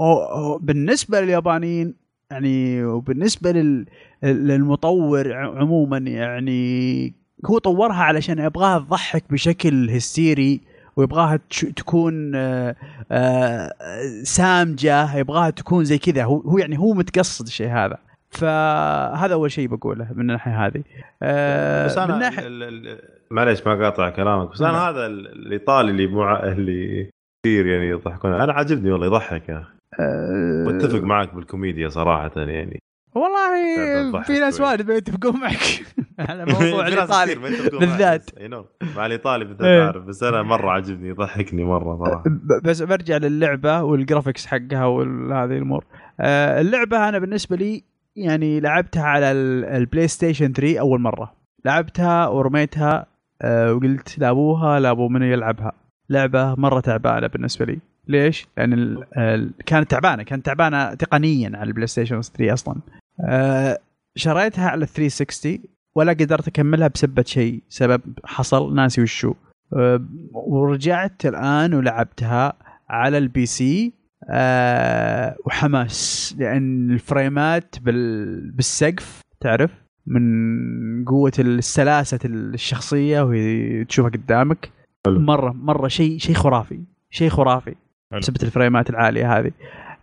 هو بالنسبة لليابانيين يعني وبالنسبة لل للمطور عموما يعني هو طورها علشان يبغاها تضحك بشكل هستيري. ويبغاها تكون آه، آه، سامجة يبغاها تكون زي كذا. هو يعني هو متقصد الشيء هذا. فهذا أول شيء بقوله من الناحية هذه. آه، بس أنا ال- معليش ما قاطع كلامك بس أنا نعم. هذا ال- الإيطالي اللي مع اللي كثير يعني يضحكون. أنا عاجبني والله يضحك يا أخي. آه، متفق معك بالكوميديا صراحة يعني. والله في ناس. واجد ما يتفقون معك على موضوع الايطالي بالذات. نعم. مع الايطالي بالذات إيه. اعرف بس أنا مرة عجبني يضحكني مرة صراحة بس برجع للعبة وال graphics حقها وهذه الأمور آه، اللعبة أنا بالنسبة لي يعني لعبتها على ال- ال PlayStation 3 أول مرة لعبتها ورميتها آه، وقلت لأبوها لأبو من يلعبها لعبة مرة تعبانة بالنسبة لي ليش؟ لأن ال- ال- كانت تعبانة كانت تعبانة تقنيا على ال PlayStation 3 أصلا آه، شريتها على 360 ولا قدرت أكملها بسبه شيء سبب حصل ناسي وشو. أه، ورجعت الآن ولعبتها على ال PC أه وحماس لأن الفريمات بال... بالسقف تعرف؟ من قوة السلاسة الشخصية وهي تشوفها قدامك. حلو. مرة مرة شيء شيء خرافي شيء خرافي. حلو. بسبب الفريمات العالية هذه.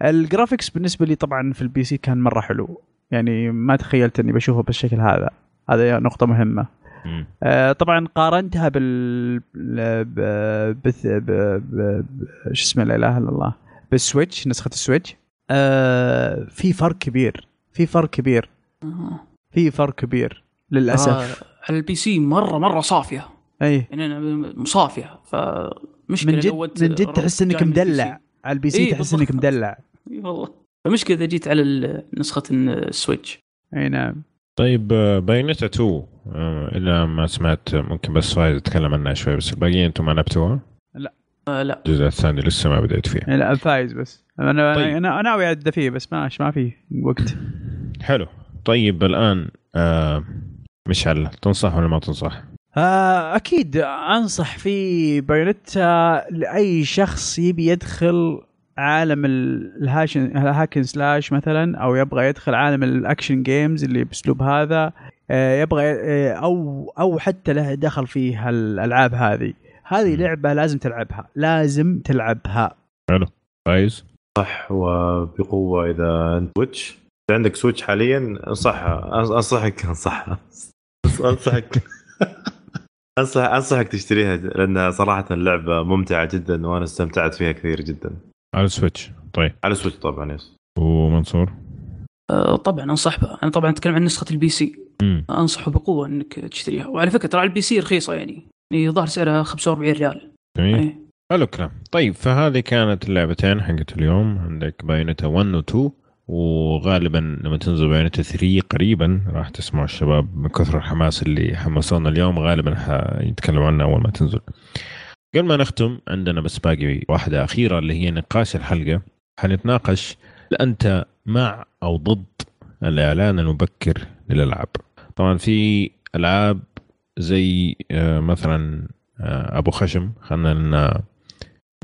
ال graphics بالنسبة لي طبعا في ال PC كان مرة حلو. يعني ما تخيلت إني بشوفه بالشكل هذا. هذا نقطة مهمة. آه، طبعا قارنتها بال ب- بث ب... ب... ب... شو اسمه لا إله إلا الله. بال Switch نسخة ال Switch. آه، في فرق كبير. في فرق كبير. في فرق كبير. للأسف. آه، على ال PC مرة مرة صافية. اي يعني أنا صافيه فمشكلة من جد من جد تحس إنك. مدلع. على ال PC إيه، تحس إنك. مدلع. إي والله. فمشكله اذا جيت على نسخة ال Switch. أي نعم. طيب آه، Bayonetta 2 آه، الا ما سمعت ممكن بس فايز يتكلم عنها شوي بس الباقيين أنتم ما لعبتوها؟ آه لا. الجزء الثاني لسه ما بديت فيه. لا فايز بس. أنا طيب. طيب. أنا ناوي ابدا فيه بس ما ما في وقت. حلو. طيب الآن آه مشعل تنصح ولا ما تنصح؟ آه، أكيد أنصح في بايونيتا لأي شخص يبي يدخل عالم الهاشن ال hack and slash مثلا أو يبغى يدخل عالم ال action games اللي بأسلوب هذا آه، يبغى آه، أو أو حتى له دخل في الالعاب هذه. هذه. لعبة لازم تلعبها. لازم تلعبها. فايز؟ صح وبقوة إذا أنت Switch إذا عندك سويتش حاليا انصحها انصحك انصحها أنصحك. انصح أنصحك تشتريها لأنها صراحة اللعبه ممتعة جدا وأنا استمتعت فيها كثير جدا. على Switch طيب. على Switch طبعا yes. ومنصور؟ آه طبعا انصح بها أنا طبعا أتكلم عن نسخة ال PC. مم. أنصحه بقوة إنك تشتريها. وعلى فكرة ترى على ال PC رخيصة يعني. يعني ظهر سعرها 45 ريال. جميل. إيه. حلو الكلام. طيب فهذه كانت اللعبتين حقت اليوم. عندك Bayonetta 1 و 2 وغالبا لما تنزل Bayonetta 3 قريبا راح تسمعوا الشباب من كثر الحماس اللي حمسونا اليوم غالبا حيتكلموا عنها أول ما تنزل. قبل ما نختم عندنا بس باقي واحدة أخيرة اللي هي نقاش الحلقة. حنتناقش أنت مع أو ضد الإعلان المبكر للألعاب؟ طبعا في ألعاب زي آه، مثلا آه، أبو خشم. خلنا لنا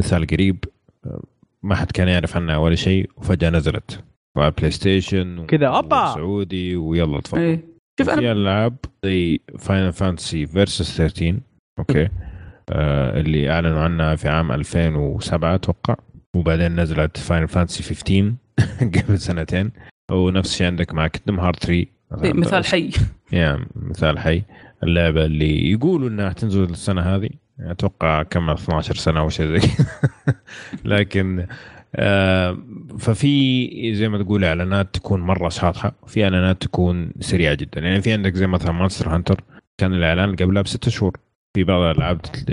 مثال قريب آه، ما حد كان يعرف عنها ولا شيء وفجأة نزلت. وعلى PlayStation كذا، أوبا! سعودي ويلا تفضل. إيه. شوف في أنا ألعاب زي Final Fantasy Versus 13 okay. اللي أعلنوا عنها في عام 2007 أتوقع. وبعدين نزلت Final Fantasy 15 قبل سنتين. ونفس الشيء عندك مع Kingdom Hearts 3 إيه، مثال حي. يا مثال حي. اللعبة اللي يقولوا إنها تنزل السنة هذه أتوقع كم 12 سنة أو شيء زي كذا. لكن آه ففي زي ما تقول إعلانات تكون مرة شاطحة. وفي إعلانات تكون سريعة جدا. يعني في عندك زي مثلا Monster Hunter كان الإعلان قبلها بست شهور. في بعض الألعاب تت-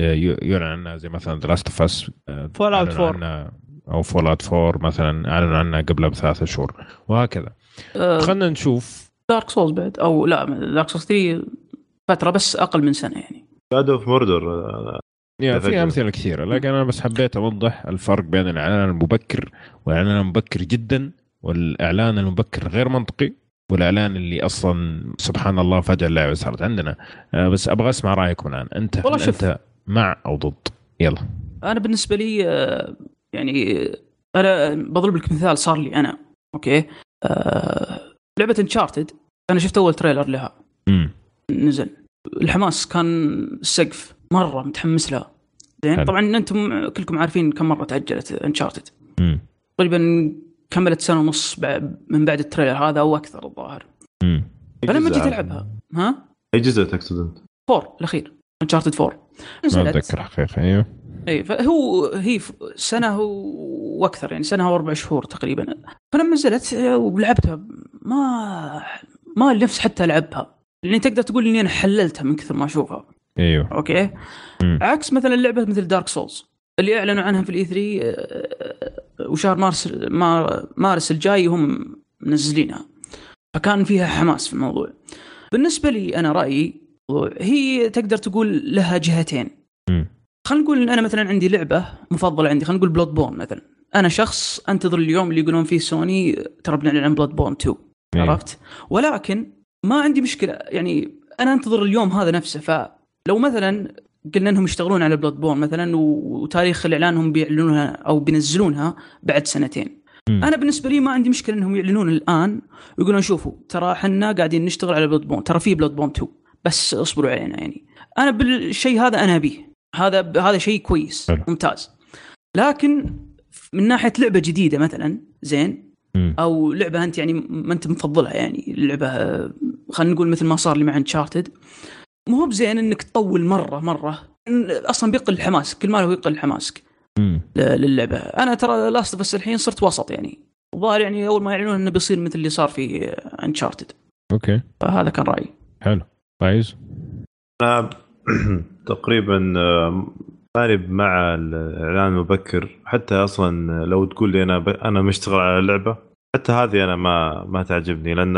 يعلن عنها زي مثلا The Last of Us Fallout 4. أو Fallout 4 مثلا اعلنوا عنها قبلها بثلاثة شهور وهكذا آه خلينا نشوف Dark Souls بعد أو لا Dark Souls 3 فترة بس أقل من سنة يعني Shadow of Mordor yeah. في أمثلة كثيرة لكن أنا بس حبيت أوضح الفرق بين الإعلان المبكر والإعلان المبكر جدا والإعلان المبكر غير منطقي والإعلان اللي أصلا سبحان الله فجأة اللعبه صارت عندنا. آه، بس أبغى أسمع رأيكم الآن. أنت والله شوف. أنت مع أو ضد؟ يلا. أنا بالنسبة لي آه، يعني آه، أنا بضرب لك مثال صار لي أنا. أوكي؟ آه، لعبة Uncharted أنا شفت أول trailer لها. امم نزل. الحماس كان السقف مرة متحمس لها. زين. طبعا أنتم كلكم عارفين كم مرة تأجلت Uncharted تقريبا كملت سنة ونص من بعد ال trailer هذا أو أكثر الظاهر. امم فلما جيت ألعبها. ها؟ أي جزء تقصد انت؟ four الأخير. Uncharted 4 ما أتذكر حقيقة أيوه. اي فهو هي سنة وأكثر يعني سنة واربع شهور تقريبا. فلما نزلت آه، ولعبتها ما ما نفس حتى العبها لأني تقدر تقول إني أنا حللتها من كثر ما أشوفها. أيوه. أوكي؟ مم. عكس مثلا لعبة مثل Dark Souls اللي أعلنوا عنها في ال E3 وشهر مارس مار- مارس الجاي هم منزلينها. فكان فيها حماس في الموضوع. بالنسبة لي أنا رأيي هي تقدر تقول لها جهتين. خلينا نقول إن أنا مثلا عندي لعبة مفضلة عندي خلينا نقول Bloodborne مثلا. أنا شخص أنتظر اليوم اللي يقولون فيه سوني ترى بنعلن عن Bloodborne 2 أيوة. عرفت؟ ولكن ما عندي مشكلة. يعني أنا أنتظر اليوم هذا نفسه. فلو مثلا قلنا إنهم يشتغلون على Bloodborne مثلا وتاريخ الإعلان هم بيعلنونها أو بينزلونها بعد سنتين مم. أنا بالنسبة لي ما عندي مشكلة إنهم يعلنون الآن ويقولون شوفوا ترى إحنا قاعدين نشتغل على Bloodborne ترى في Bloodborne 2 بس اصبروا علينا يعني أنا بالشيء هذا أنا أبيه هذا هذا شيء كويس حلو. ممتاز لكن من ناحية لعبة جديدة مثلا زين مم. أو لعبة أنت يعني ما أنت مفضلها يعني لعبة آه، خلينا نقول مثل ما صار لي مع Uncharted مو هو بزين إنك تطول مرة مرة. أصلا بيقل حماسك كل ما له يقل حماسك للعبة. أنا The Last of Us الحين صرت وسط يعني. الظاهر يعني أول ما يعلنون إنه بيصير مثل اللي صار في Uncharted أوكي. فهذا كان رأيي. حلو. فايز؟ أنا تقريبا ماني مع الإعلان المبكر. حتى أصلا لو تقول لي أنا ب... أنا مشتغل على اللعبة حتى هذه أنا ما ما تعجبني. لأن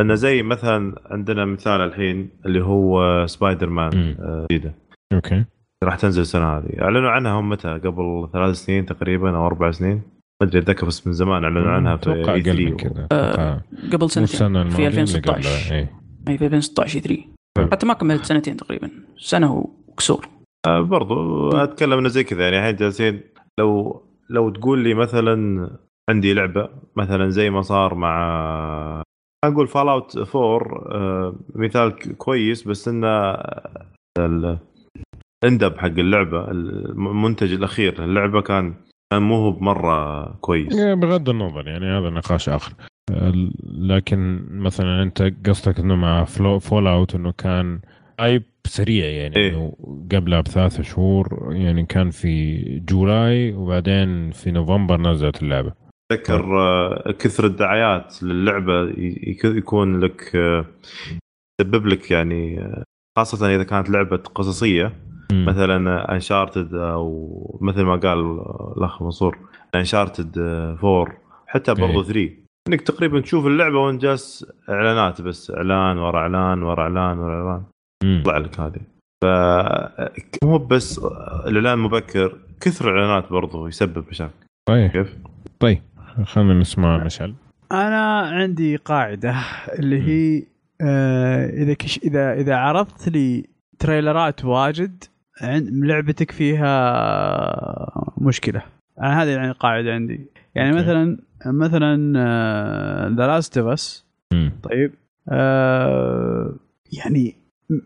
لأن زي مثلا عندنا مثال الحين اللي هو سبايدر مان. آه، جديدة. أوكي. راح تنزل السنة هذه. أعلنوا عنها هم متى؟ قبل ثلاث سنين تقريبا أو أربع سنين. ما أدري أتذكر بس من زمان أعلنوا عنها في أتوقع أقل من 3 كذا. آه، قبل سنتين. في الماضية اللي 2016 قبلها أي في 2016 3 حلو. حتى ما كملت سنتين تقريبا. سنة وكسور. آه، برضو أتكلم إنه زي كذا. يعني الحين جالسين لو لو تقول لي مثلا عندي لعبة مثلا زي ما صار مع أقول Fallout 4 آه، مثال كويس بس إنه ال- ال end product حق اللعبة المنتج الأخير. اللعبة كان كان مو هو بمرة كويس. إيه، بغض النظر يعني هذا نقاش آخر. لكن مثلا أنت قصدك إنه مع Fallout إنه كان hype سريع يعني إيه. قبلها بثلاث شهور يعني كان في جولاي وبعدين في نوفمبر نزلت اللعبة. اتذكر آه، كثر الدعايات للعبة يكون لك آه، يسبب لك يعني آه، خاصة إذا كانت لعبة قصصية. مثلا انشارتد أو مثل ما قال الأخ منصور انشارتد 4 حتى برضو إيه. 3 إنك تقريبا تشوف اللعبة وانت جالس إعلانات بس إعلان ورا إعلان ورا إعلان ورا إعلان مم. يطلع لك هذه ف مو بس الإعلان مبكر كثر الإعلانات برضو يسبب مشاكل طيب كيف؟ طيب خلينا نسمع مشعل أنا عندي قاعدة اللي هي آه إذا كش إذا إذا عرضت لي تريلرات واجد عند لعبتك فيها مشكلة أنا هذه يعني قاعدة عندي يعني أوكي. مثلا مثلا The Last of Us. طيب آه يعني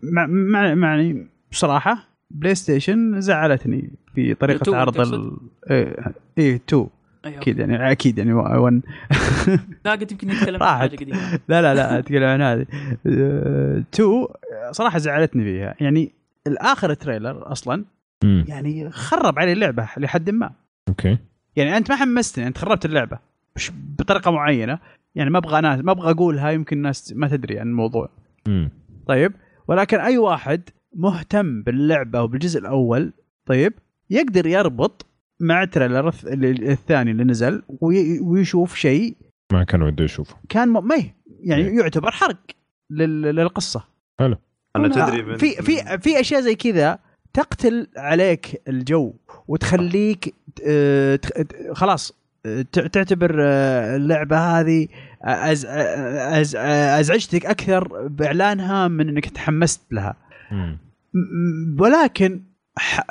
مع مع يعني بصراحة PlayStation زعلتني في طريقة عرض؟ ال إيه إيه، two أيوة. أكيد يعني أكيد يعني one لا قد يمكن يتكلم عن. حاجة قديمة. لا لا لا أتكلم عن هذه. آه، two صراحة زعلتني فيها. يعني الآخر trailer أصلا مم. يعني خرب علي اللعبة لحد ما. أوكي. يعني أنت ما حمستني أنت خربت اللعبة مش بطريقة معينة. يعني ما أبغى ناس ما أبغى أقولها يمكن الناس ما تدري عن الموضوع. مم. طيب. ولكن أي واحد مهتم باللعبة وبالجزء الأول طيب يقدر يربط مع ال trailer الثاني اللي نزل وي- ويشوف شيء ما كان وده يشوفه. كان ما يعني إيه. يعتبر حرق لل- للقصة. أنا أنا- تدري في في في أشياء زي كذا تقتل عليك الجو وتخليك آه، خلاص ت- تعتبر آه، اللعبة هذه أز أز أزعجتك أكثر بإعلانها من إنك تحمست لها. ولكن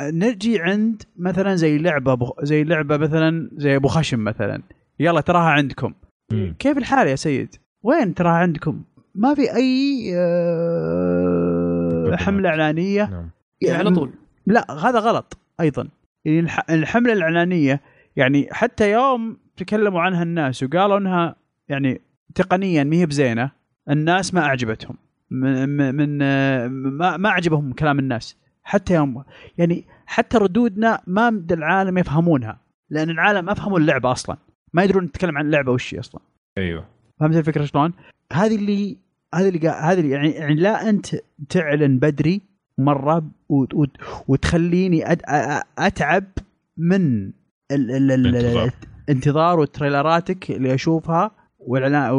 نجي عند مثلا زي لعبة بخ... زي لعبة مثلا زي أبو خشم مثلا يلا تراها عندكم مم. كيف الحال يا سيد؟ وين تراها عندكم؟ ما في أي آه،. حملة إعلانية نعم يعني على طول لا هذا غلط أيضا يعني الح- الحملة الإعلانية يعني حتى يوم تكلموا عنها الناس وقالوا إنها يعني تقنيا ما هي بزينة الناس ما أعجبتهم من من من- ما ما عجبهم كلام الناس حتى يوم يعني حتى ردودنا ما مد العالم يفهمونها لأن العالم ما فهموا اللعبة أصلا. ما يدرون نتكلم عن اللعبة وش هي أصلا. أيوه. فهمت الفكرة شلون؟ هذه اللي هذه اللي هذه اللي يعني, يعني لا أنت تعلن بدري مرة وت- وت- وتخليني أتعب من ال ال ال الانتظار. الانتظار و trailer اتك اللي أشوفها والإعلان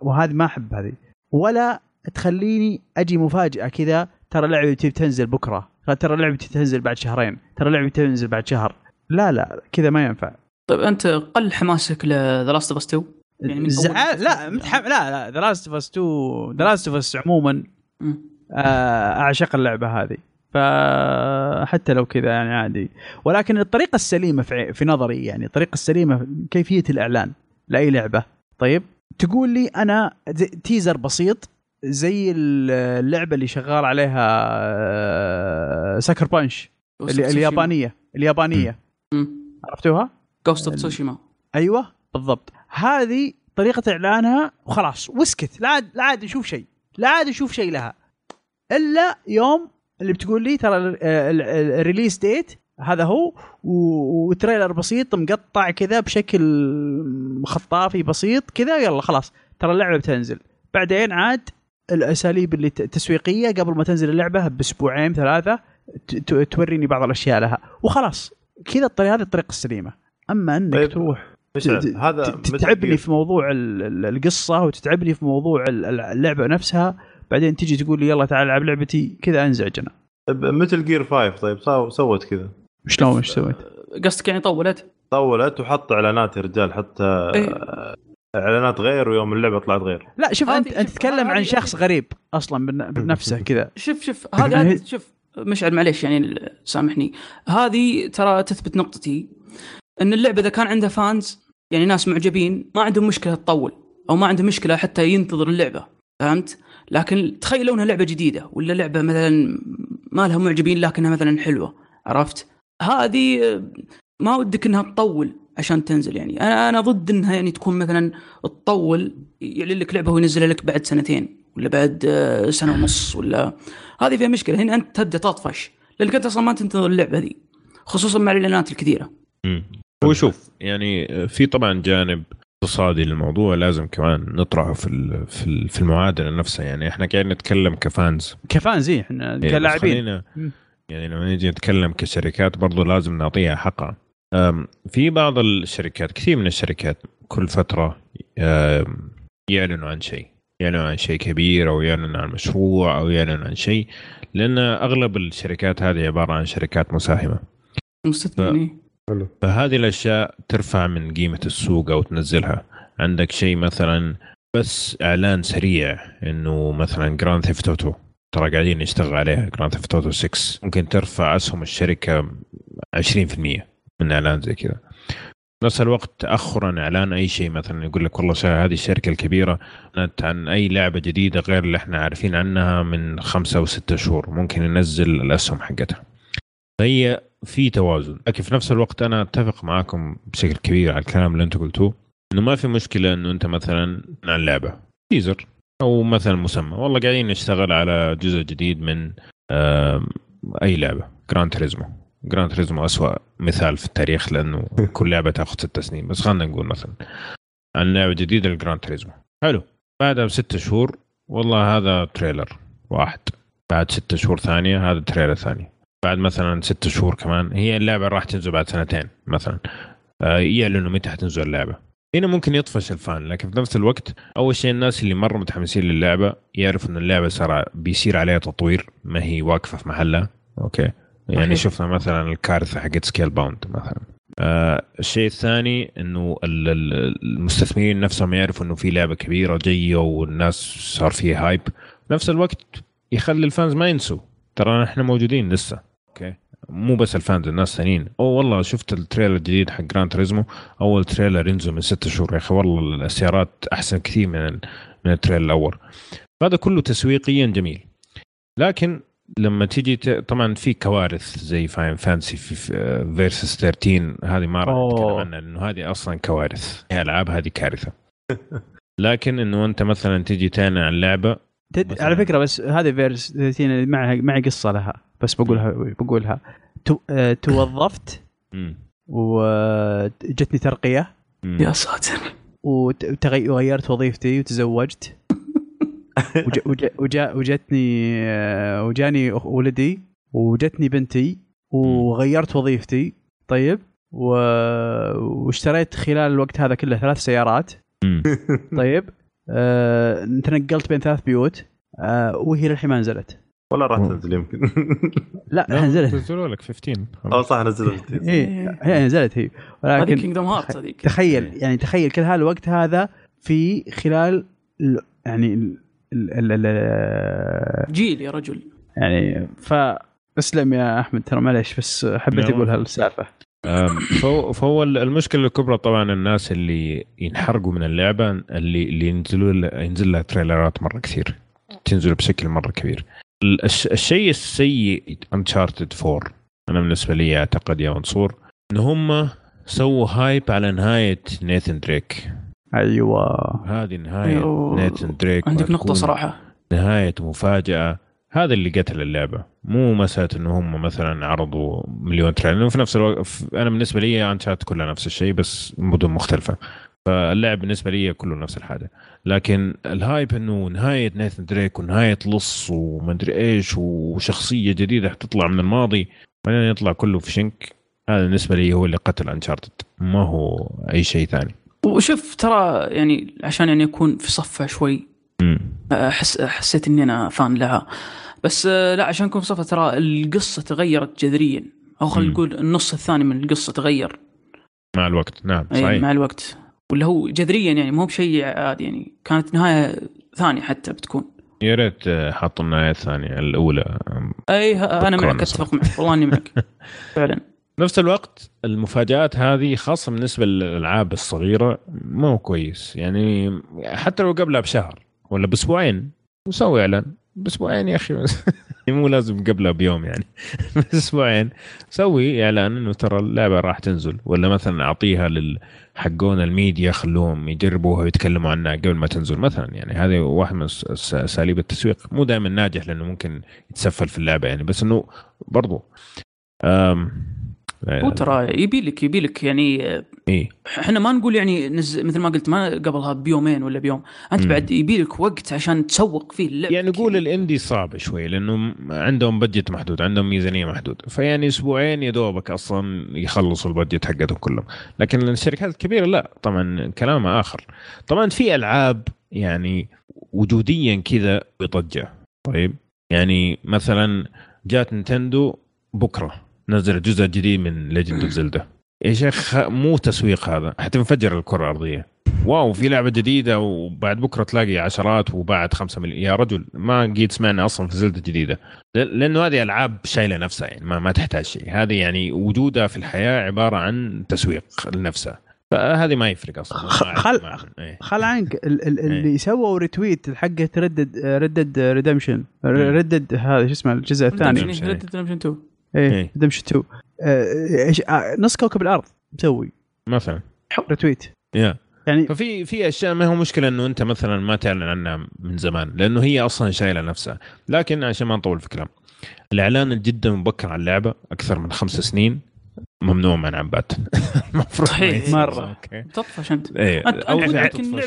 وهذه ما أحب هذه. ولا تخليني أجي مفاجأة كذا ترى لعبتي بتنزل بكرة. ترى لعبتي تنزل بعد شهرين. ترى لعبتي تنزل بعد شهر. لا لا كذا ما ينفع. طيب أنت قل حماسك ل The Last of Us 2 يعني زعل لا متحم... لا لا The Last of Us 2 The Last of Us عموما. آه، أعشق اللعبة هذه. فحتى لو كذا يعني عادي. ولكن الطريقة السليمة في, في نظري يعني الطريقة السليمة كيفية الإعلان لأي لعبة. طيب تقول لي أنا teaser بسيط زي اللعبة اللي شغال عليها Sucker Punch اللي اليابانية اليابانية. عرفتوها؟ Ghost of Tsushima أيوه بالضبط. هذه طريقة إعلانها وخلاص واسكت لا عاد لا عاد نشوف شيء. لا عاد نشوف شيء لها. إلا يوم اللي بتقول لي ترى ال- ال- ال- ال release date هذا هو و trailer بسيط مقطع كذا بشكل خطافي بسيط كذا يلا خلاص. ترى اللعبة بتنزل. بعدين عاد الأساليب اللي ت- التسويقيه قبل ما تنزل اللعبة بأسبوعين ثلاثة ت- ت- توريني بعض الأشياء لها وخلاص كذا الطريقة هذه الطريقة السليمة أما إنك طيب، تروح هذا تتعبني. في موضوع ال- ال- القصة وتتعبني في موضوع ال- ال- اللعبة نفسها بعدين تجي تقول لي يلا تعال ألعب لعبتي كذا أنزعج أنا مثل جير 5 طيب سو- سوت كذا شلون إيش سويت؟ قصدك يعني طولت؟ طولت وحط إعلانات يا رجال حتى إيه. إعلانات غير ويوم اللعبة طلعت غير لا شوف أنت انت تتكلم عن شخص غريب أصلا بن- بنفسه كذا شوف شوف هذه يعني هذه شوف مشعل معليش يعني سامحني هذه ترى تثبت نقطتي إن اللعبة إذا كان عندها فانز يعني ناس معجبين ما عندهم مشكلة تطول أو ما عندهم مشكلة حتى ينتظر اللعبة فهمت؟ لكن تخيل لو انها لعبة جديدة ولا لعبة مثلا ما لها معجبين لكنها مثلا حلوة عرفت؟ هذه ما ودك إنها تطول عشان تنزل يعني. أنا أنا ضد إنها يعني تكون مثلا تطول يعلن لك لعبة وينزلها لك بعد سنتين ولا بعد آه، سنة ونص ولا هذه فيها مشكلة. هنا أنت تبدأ تطفش لأنك أنت أصلا ما تنتظر اللعبة ذي خصوصا مع الإعلانات الكثيرة. مم. هو شوف يعني في طبعا جانب اقتصادي للموضوع لازم كمان نطرحه في ال- في ال- في المعادلة نفسها. يعني إحنا قاعدين نتكلم كفانز. كفان زي إحنا يعني بس كلاعبين. يعني لما نيجي نتكلم كشركات برضو لازم نعطيها حقها. في بعض الشركات كثير من الشركات كل فترة أم، يعلنوا عن شيء يعلنوا عن شيء كبير أو يعلنوا عن مشروع أو يعلنوا عن شيء لأن أغلب الشركات هذه عبارة عن شركات مساهمة مستثمرين فهذه الأشياء ترفع من قيمة السوق أو تنزلها. عندك شيء مثلا بس إعلان سريع إنه مثلا Grand Theft Auto ترى قاعدين نشتغل عليها Grand Theft Auto 6 ممكن ترفع أسهم الشركة 20% من إعلان زي كذا. نفس الوقت تاخرا إعلان أي شيء مثلا يقول لك والله هذه الشركة الكبيرة اعلنت عن أي لعبة جديدة غير اللي إحنا عارفين عنها من خمسة أو ستة شهور ممكن ينزل الأسهم حقتها. فهي في توازن. لكن في نفس الوقت أنا أتفق معاكم بشكل كبير على الكلام اللي أنتم قلتوه إنه ما في مشكلة إنه أنت مثلا عن لعبة تيزر أو مثلا مسمى. والله قاعدين نشتغل على جزء جديد من أي لعبة Gran Turismo Gran Turismo أسوأ مثال في التاريخ لأنه كل لعبة تأخذ ست سنين. بس خلينا نقول مثلا عن لعبة جديدة ل Gran Turismo حلو. بعدها بست شهور والله هذا trailer واحد. بعد ست شهور ثانية هذا trailer ثاني. بعد مثلا ست شهور كمان هي اللعبة راح تنزل بعد سنتين مثلا. آه، يعلنوا متى حتنزل اللعبة؟ هنا ممكن يطفش ال fan لكن في نفس الوقت أول شيء الناس اللي مرة متحمسين للعبة يعرفوا إن اللعبة صار بيصير عليها تطوير ما هي واقفة في محلها. okay. يعني صحيح. شفنا مثلا الكارثة حقت Scalebound مثلا. آه الشيء الثاني إنه ال- ال- المستثمرين نفسهم يعرفوا إنه في لعبة كبيرة جاية والناس صار فيها hype نفس الوقت يخلي ال fans ما ينسوا. ترى إحنا موجودين لسه. okay. مو بس ال fans الناس ثانيين. أو والله شفت ال trailer الجديد حق Gran Turismo أول trailer ينزل من ستة شهور يا أخي. والله السيارات أحسن كثير من من ال trailer الأول. هذا كله تسويقيا جميل. لكن لما تيجي ت... طبعا في كوارث زي Final Fantasy Versus 13 هذه ما راح نتكلم. عنها لأنه هذه أصلا كوارث هي ألعاب هذه كارثة لكن إنه أنت مثلا تيجي تعلن عن لعبه تد... على فكرة بس هذه Versus 13 معها معي قصة لها بس بقولها بقولها تو... آه، توظفت. وجتني ترقية. يا ساتر. وغيرت وظيفتي وتزوجت وج... وج... وجا... وجتني آه، وجاني ولدي وجتني بنتي وغيرت وظيفتي. طيب و... واشتريت خلال الوقت هذا كله ثلاث سيارات. طيب آه... تنقلت بين ثلاث بيوت آه... وهي للحين ما نزلت. ولا راح. تنزل يمكن. لا نزلت. نزلوا لك 15 آه صح نزلت إيه هي نزلت هي. ولكن كينجدم هارت هذيك. تخيل يعني تخيل كل هالوقت هذا في خلال ال- يعني ال- ال ال جيل يا رجل. يعني فاسلم يا أحمد ترى معليش بس حبيت لا، أقول هالسالفة. فهو فهو المشكلة الكبرى طبعا الناس اللي ينحرقوا من اللعبة اللي اللي ينزلوا ينزل لها تريلرات مرة كثير تنزل بشكل مرة كبير. ال- الش- الشيء السيء Uncharted 4 أنا بالنسبة لي أعتقد يا منصور إن هم سووا hype على نهاية نيثن دريك أيوه. هذه نهاية أيوه. نيثن دريك عندك نقطة صراحة. نهاية مفاجأة. هذا اللي قتل اللعبة. مو مسألة إنه هم مثلا عرضوا مليون trailer. في نفس الوقت ف- أنا بالنسبة لي Uncharted كلها نفس الشيء بس مدن مختلفة. فاللعب بالنسبة لي كله نفس الحاجة. لكن ال hype إنه نهاية نايثن دريك ونهاية لص ومدري إيش وشخصية جديدة حتطلع من الماضي. بعدين يطلع كله فشنك. هذا بالنسبة لي هو اللي قتل Uncharted ما هو أي شيء ثاني. وشوف ترى يعني عشان يعني اكون في صفها شوي مم. أحس حسيت إني أنا fan لها. بس آه، لا عشان اكون في صفها ترى القصة تغيرت جذريا. أو خلينا. نقول النص الثاني من القصة تغير. مع الوقت. نعم أي صحيح. مع الوقت. ولا هو جذريا يعني مو بشيء عادي يعني. كانت نهاية ثانية حتى بتكون. يا ريت آه، حطوا النهاية الثانية الأولى. اي أنا معك. أتفق معك. والله إني معك. فعلا. نفس الوقت المفاجآت هذه خاصة بالنسبة للألعاب الصغيرة مو كويس. يعني حتى لو قبلها بشهر ولا بأسبوعين وسوي إعلان. بأسبوعين يا بس مو لازم قبلها بيوم يعني. بأسبوعين. سوي إعلان إنه ترى اللعبة راح تنزل. ولا مثلا أعطيها لل حقون الميديا خلوهم يجربوها ويتكلموا عنها قبل ما تنزل مثلا. يعني هذه واحد من أساليب التسويق. مو دائما ناجح لأنه ممكن يتسفل في اللعبة يعني. بس إنه برضو هو ترى يبي لك يبي لك يعني آه، إيه. إحنا ما نقول يعني نز... مثل ما قلت ما قبلها بيومين ولا بيوم أنت مم. بعد يبي لك وقت عشان تسوق فيه اللعبه يعني نقول ال indie صعب شوي لأنه عندهم budget محدود عندهم ميزانية محدود. فيعني أسبوعين يا دوبك أصلا يخلصوا ال budget حقتهم كلهم. لكن الشركات الكبيرة لا طبعا كلامها آخر. طبعا في ألعاب يعني وجودها كذا بضجه طيب يعني مثلا جات Nintendo بكرة. نزلت جزء جديد من Legend of Zelda يا شيخ مو تسويق هذا حتنفجر الكرة الأرضية. wow في لعبة جديدة وبعد بكرة تلاقي عشرات وبعد خمسة مليون يا رجل ما قيد سمعنا أصلا في Zelda جديدة. ل- لأنه هذه ألعاب شايلة نفسها يعني ما, ما تحتاج شيء. هذه يعني وجودها في الحياة عبارة عن تسويق لنفسها. فهذه ما يفرق أصلا. خل- ما- إيه. خل عنك ال- ال- اللي سووا retweet حقه Red Red Redemption Red هذا شو اسمه الجزء الثاني. Redemption. Red Dead 2 إيه إيه. Redemption 2 آه، إيش- آه، نص كوكب الأرض مسوي. مثلا. retweet يا. يعني ففي في أشياء ما هو مشكلة إنه أنت مثلا ما تعلن عنها من زمان لأنه هي أصلا شايلة نفسها. لكن عشان ما نطول في الكلام الإعلان جدا مبكر عن اللعبة أكثر من خمس سنين ممنوع منعا باتا المفروض. صحيح. okay. تطفش انت إيه. اول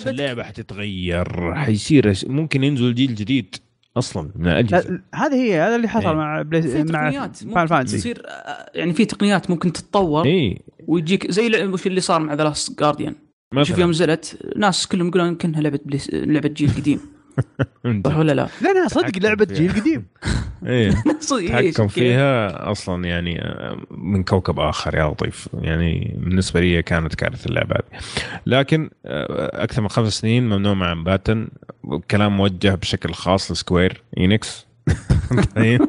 اللعبة حتتغير حيصير ممكن ينزل جيل جديد. أصلا من الاجهزه لا، هذه هي هذا اللي حصل إيه. مع بلاي في مع تقنيات Final ممكن Fantasy تصير آه، يعني في تقنيات ممكن تتطور اي ويجيك زي اللي صار مع The Last Guardian شوف يوم نزلت ناس كلهم يقولون كانها لعبة PlayS... لعبة جيل قديم. صح ولا لا؟ لانها صدق تحكم لعبة. جيل قديم. إيه. صدق تحكم. فيها أصلا يعني آه، من كوكب آخر يا لطيف. يعني بالنسبة لي كانت كارثة اللعبة هذه. لكن آه، أكثر من خمس سنين ممنوع منعا باتا. كلام موجه بشكل خاص ل Square Enix. طيب.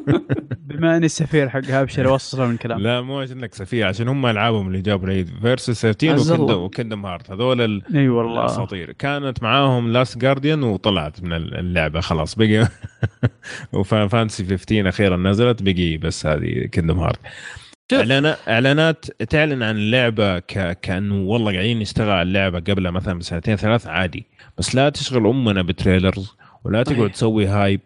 بما أني السفير حق ابشر اوصل من كلام لا مو عشانك سفيه عشان هم ألعابهم اللي جابوا العيد فيرسس 13 عز الله. وكندم هارت هذول ال- إي والله. الأساطير. كانت معاهم لاست جارديان وطلعت من اللعبة. خلاص بقي وفانسي 15 أخيرا نزلت بقي بس هذه كندم هارت. اعلانات إعلانات تعلن عن اللعبة ك... كانه والله قاعدين نشتغل على اللعبة قبلها مثلا بسنتين ثلاث عادي. بس لا تشغل أمنا بتريلرز ولا تقعد. تسوي هايب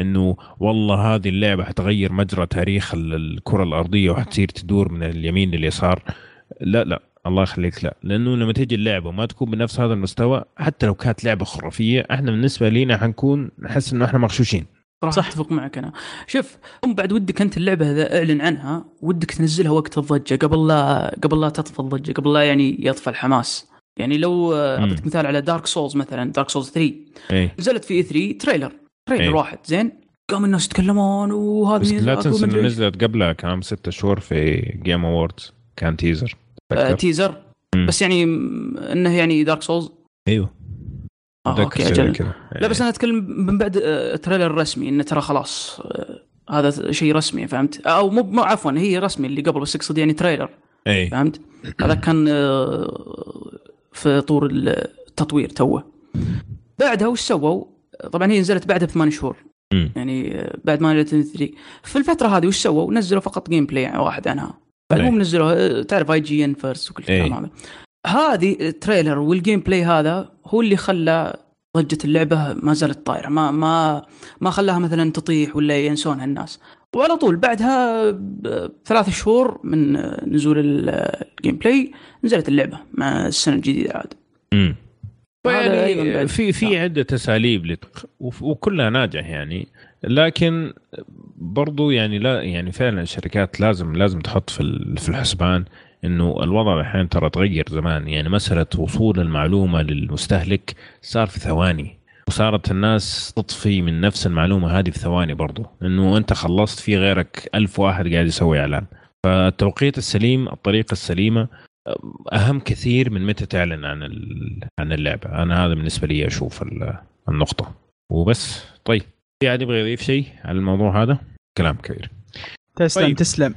إنه والله هذه اللعبة حتغير مجرى تاريخ ال- الكرة الأرضية وحتصير تدور من اليمين لليسار. لا لا الله يخليك لا. لأنه لما تيجي اللعبة وما تكون بنفس هذا المستوى حتى لو كانت لعبة خرافية إحنا بالنسبة لينا حنكون نحس إنه إحنا مغشوشين. صح. أتفق معك أنا. شوف هم بعد ودك أنت اللعبة اذا إعلن عنها ودك تنزلها وقت الضجة قبل لا قبل لا تطفى الضجة قبل لا يعني يطفى الحماس. يعني لو آه،. اعطيك مثال على Dark Souls مثلا Dark Souls 3 إيه. نزلت في E3 trailer. trailer إيه. واحد زين؟ قام الناس يتكلمون وهذا بس لا تنسى إنه. نزلت قبلها كم ستة شهور في Game Awards كان teaser آه، تيزر مم. بس يعني إنه يعني Dark Souls أيوه. آه okay أجل. لا بس أنا أتكلم من بعد آه، trailer رسمي إنه ترى خلاص آه، هذا شيء رسمي فهمت؟ أو مو مو عفوا هي رسمي اللي قبل بس اقصد يعني trailer اي فهمت؟ هذا كان آه، في طور التطوير توه. بعدها وش سووا؟ طبعا هي نزلت بعدها بثمان شهور. مم. يعني آه، بعد ما نزلت E3 في الفترة هذه وش سووا؟ نزلوا فقط gameplay واحد عنها بعد إيه. مو نزلوا آه، تعرف IGN First وكل إيه. الكلام هذا. هذه ال trailer وال gameplay هذا هو اللي خلى ضجة اللعبة ما زالت طايرة. ما ما ما خلاها مثلا تطيح ولا ينسونها الناس. وعلى طول بعدها بثلاث شهور من نزول ال- ال gameplay نزلت اللعبة مع السنة الجديدة عاد. امم يعني. في في عدة أساليب لت- وف- وكلها ناجح يعني. لكن برضو يعني لا يعني فعلا الشركات لازم لازم تحط في في الحسبان إنه الوضع الحين ترى تغير زمان. يعني مسألة وصول المعلومة للمستهلك صار في ثواني. وصارت الناس تطفي من نفس المعلومة هذه في ثواني برضو. إنه أنت خلصت في غيرك ألف واحد قاعد يسوي إعلان. فالتوقيت السليم الطريقة السليمة أهم كثير من متى تعلن عن عن اللعبة. أنا هذا بالنسبة لي أشوف ال- النقطة. وبس. طيب. في احد يبغى يضيف شيء على الموضوع هذا؟ كلام كبير. تسلم طيب. تسلم.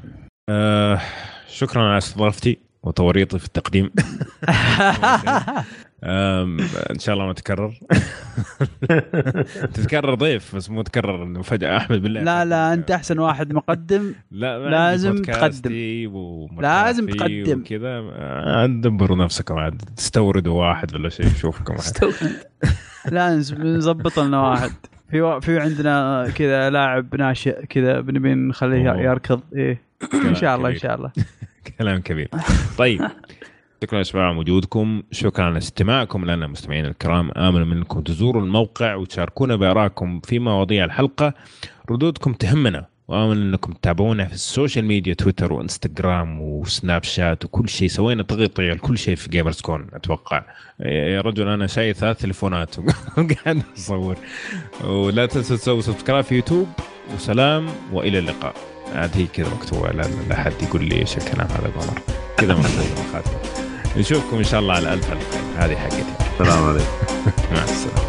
آه شكرا على استضافتي وتوريطي في التقديم. إن شاء الله ما تكرر تتكرر ضيف بس مو تكرر إنه فجأة أحمد بالله لا لا أنت أحسن واحد مقدم لا لازم تقدم. لازم تقدم. وكذا آه، دبروا نفسكم عاد تستوردوا واحد ولا شيء شوفكم. استوى. لا نظبط لنا واحد في في عندنا كذا لاعب ناشئ كذا بنبي نخليه. يركض إيه إن شاء الله إن. شاء الله كلام كبير طيب شكرا على وجودكم. شكرا على استماعكم. لنا مستمعينا الكرام امل منكم تزوروا الموقع وتشاركونا بارائكم في مواضيع الحلقة. ردودكم تهمنا. وآمل أنكم تتابعونا في ال social media تويتر وإنستغرام وسناب شات وكل شيء. سوينا تغطيه لكل شيء في Gamers Con أتوقع. يا رجل أنا شايل ثلاث تليفونات. وقاعد أصور. ولا تنسوا تسووا subscribe في يوتيوب. وسلام وإلى اللقاء. عاد هي كذا مكتوبه لا لا حد يقول لي إيش الكلام هذا قمر كذا مكتوبه الخاتمه نشوفكم إن شاء الله على ألف الف هذه حقتي. السلام عليكم. مع السلامة.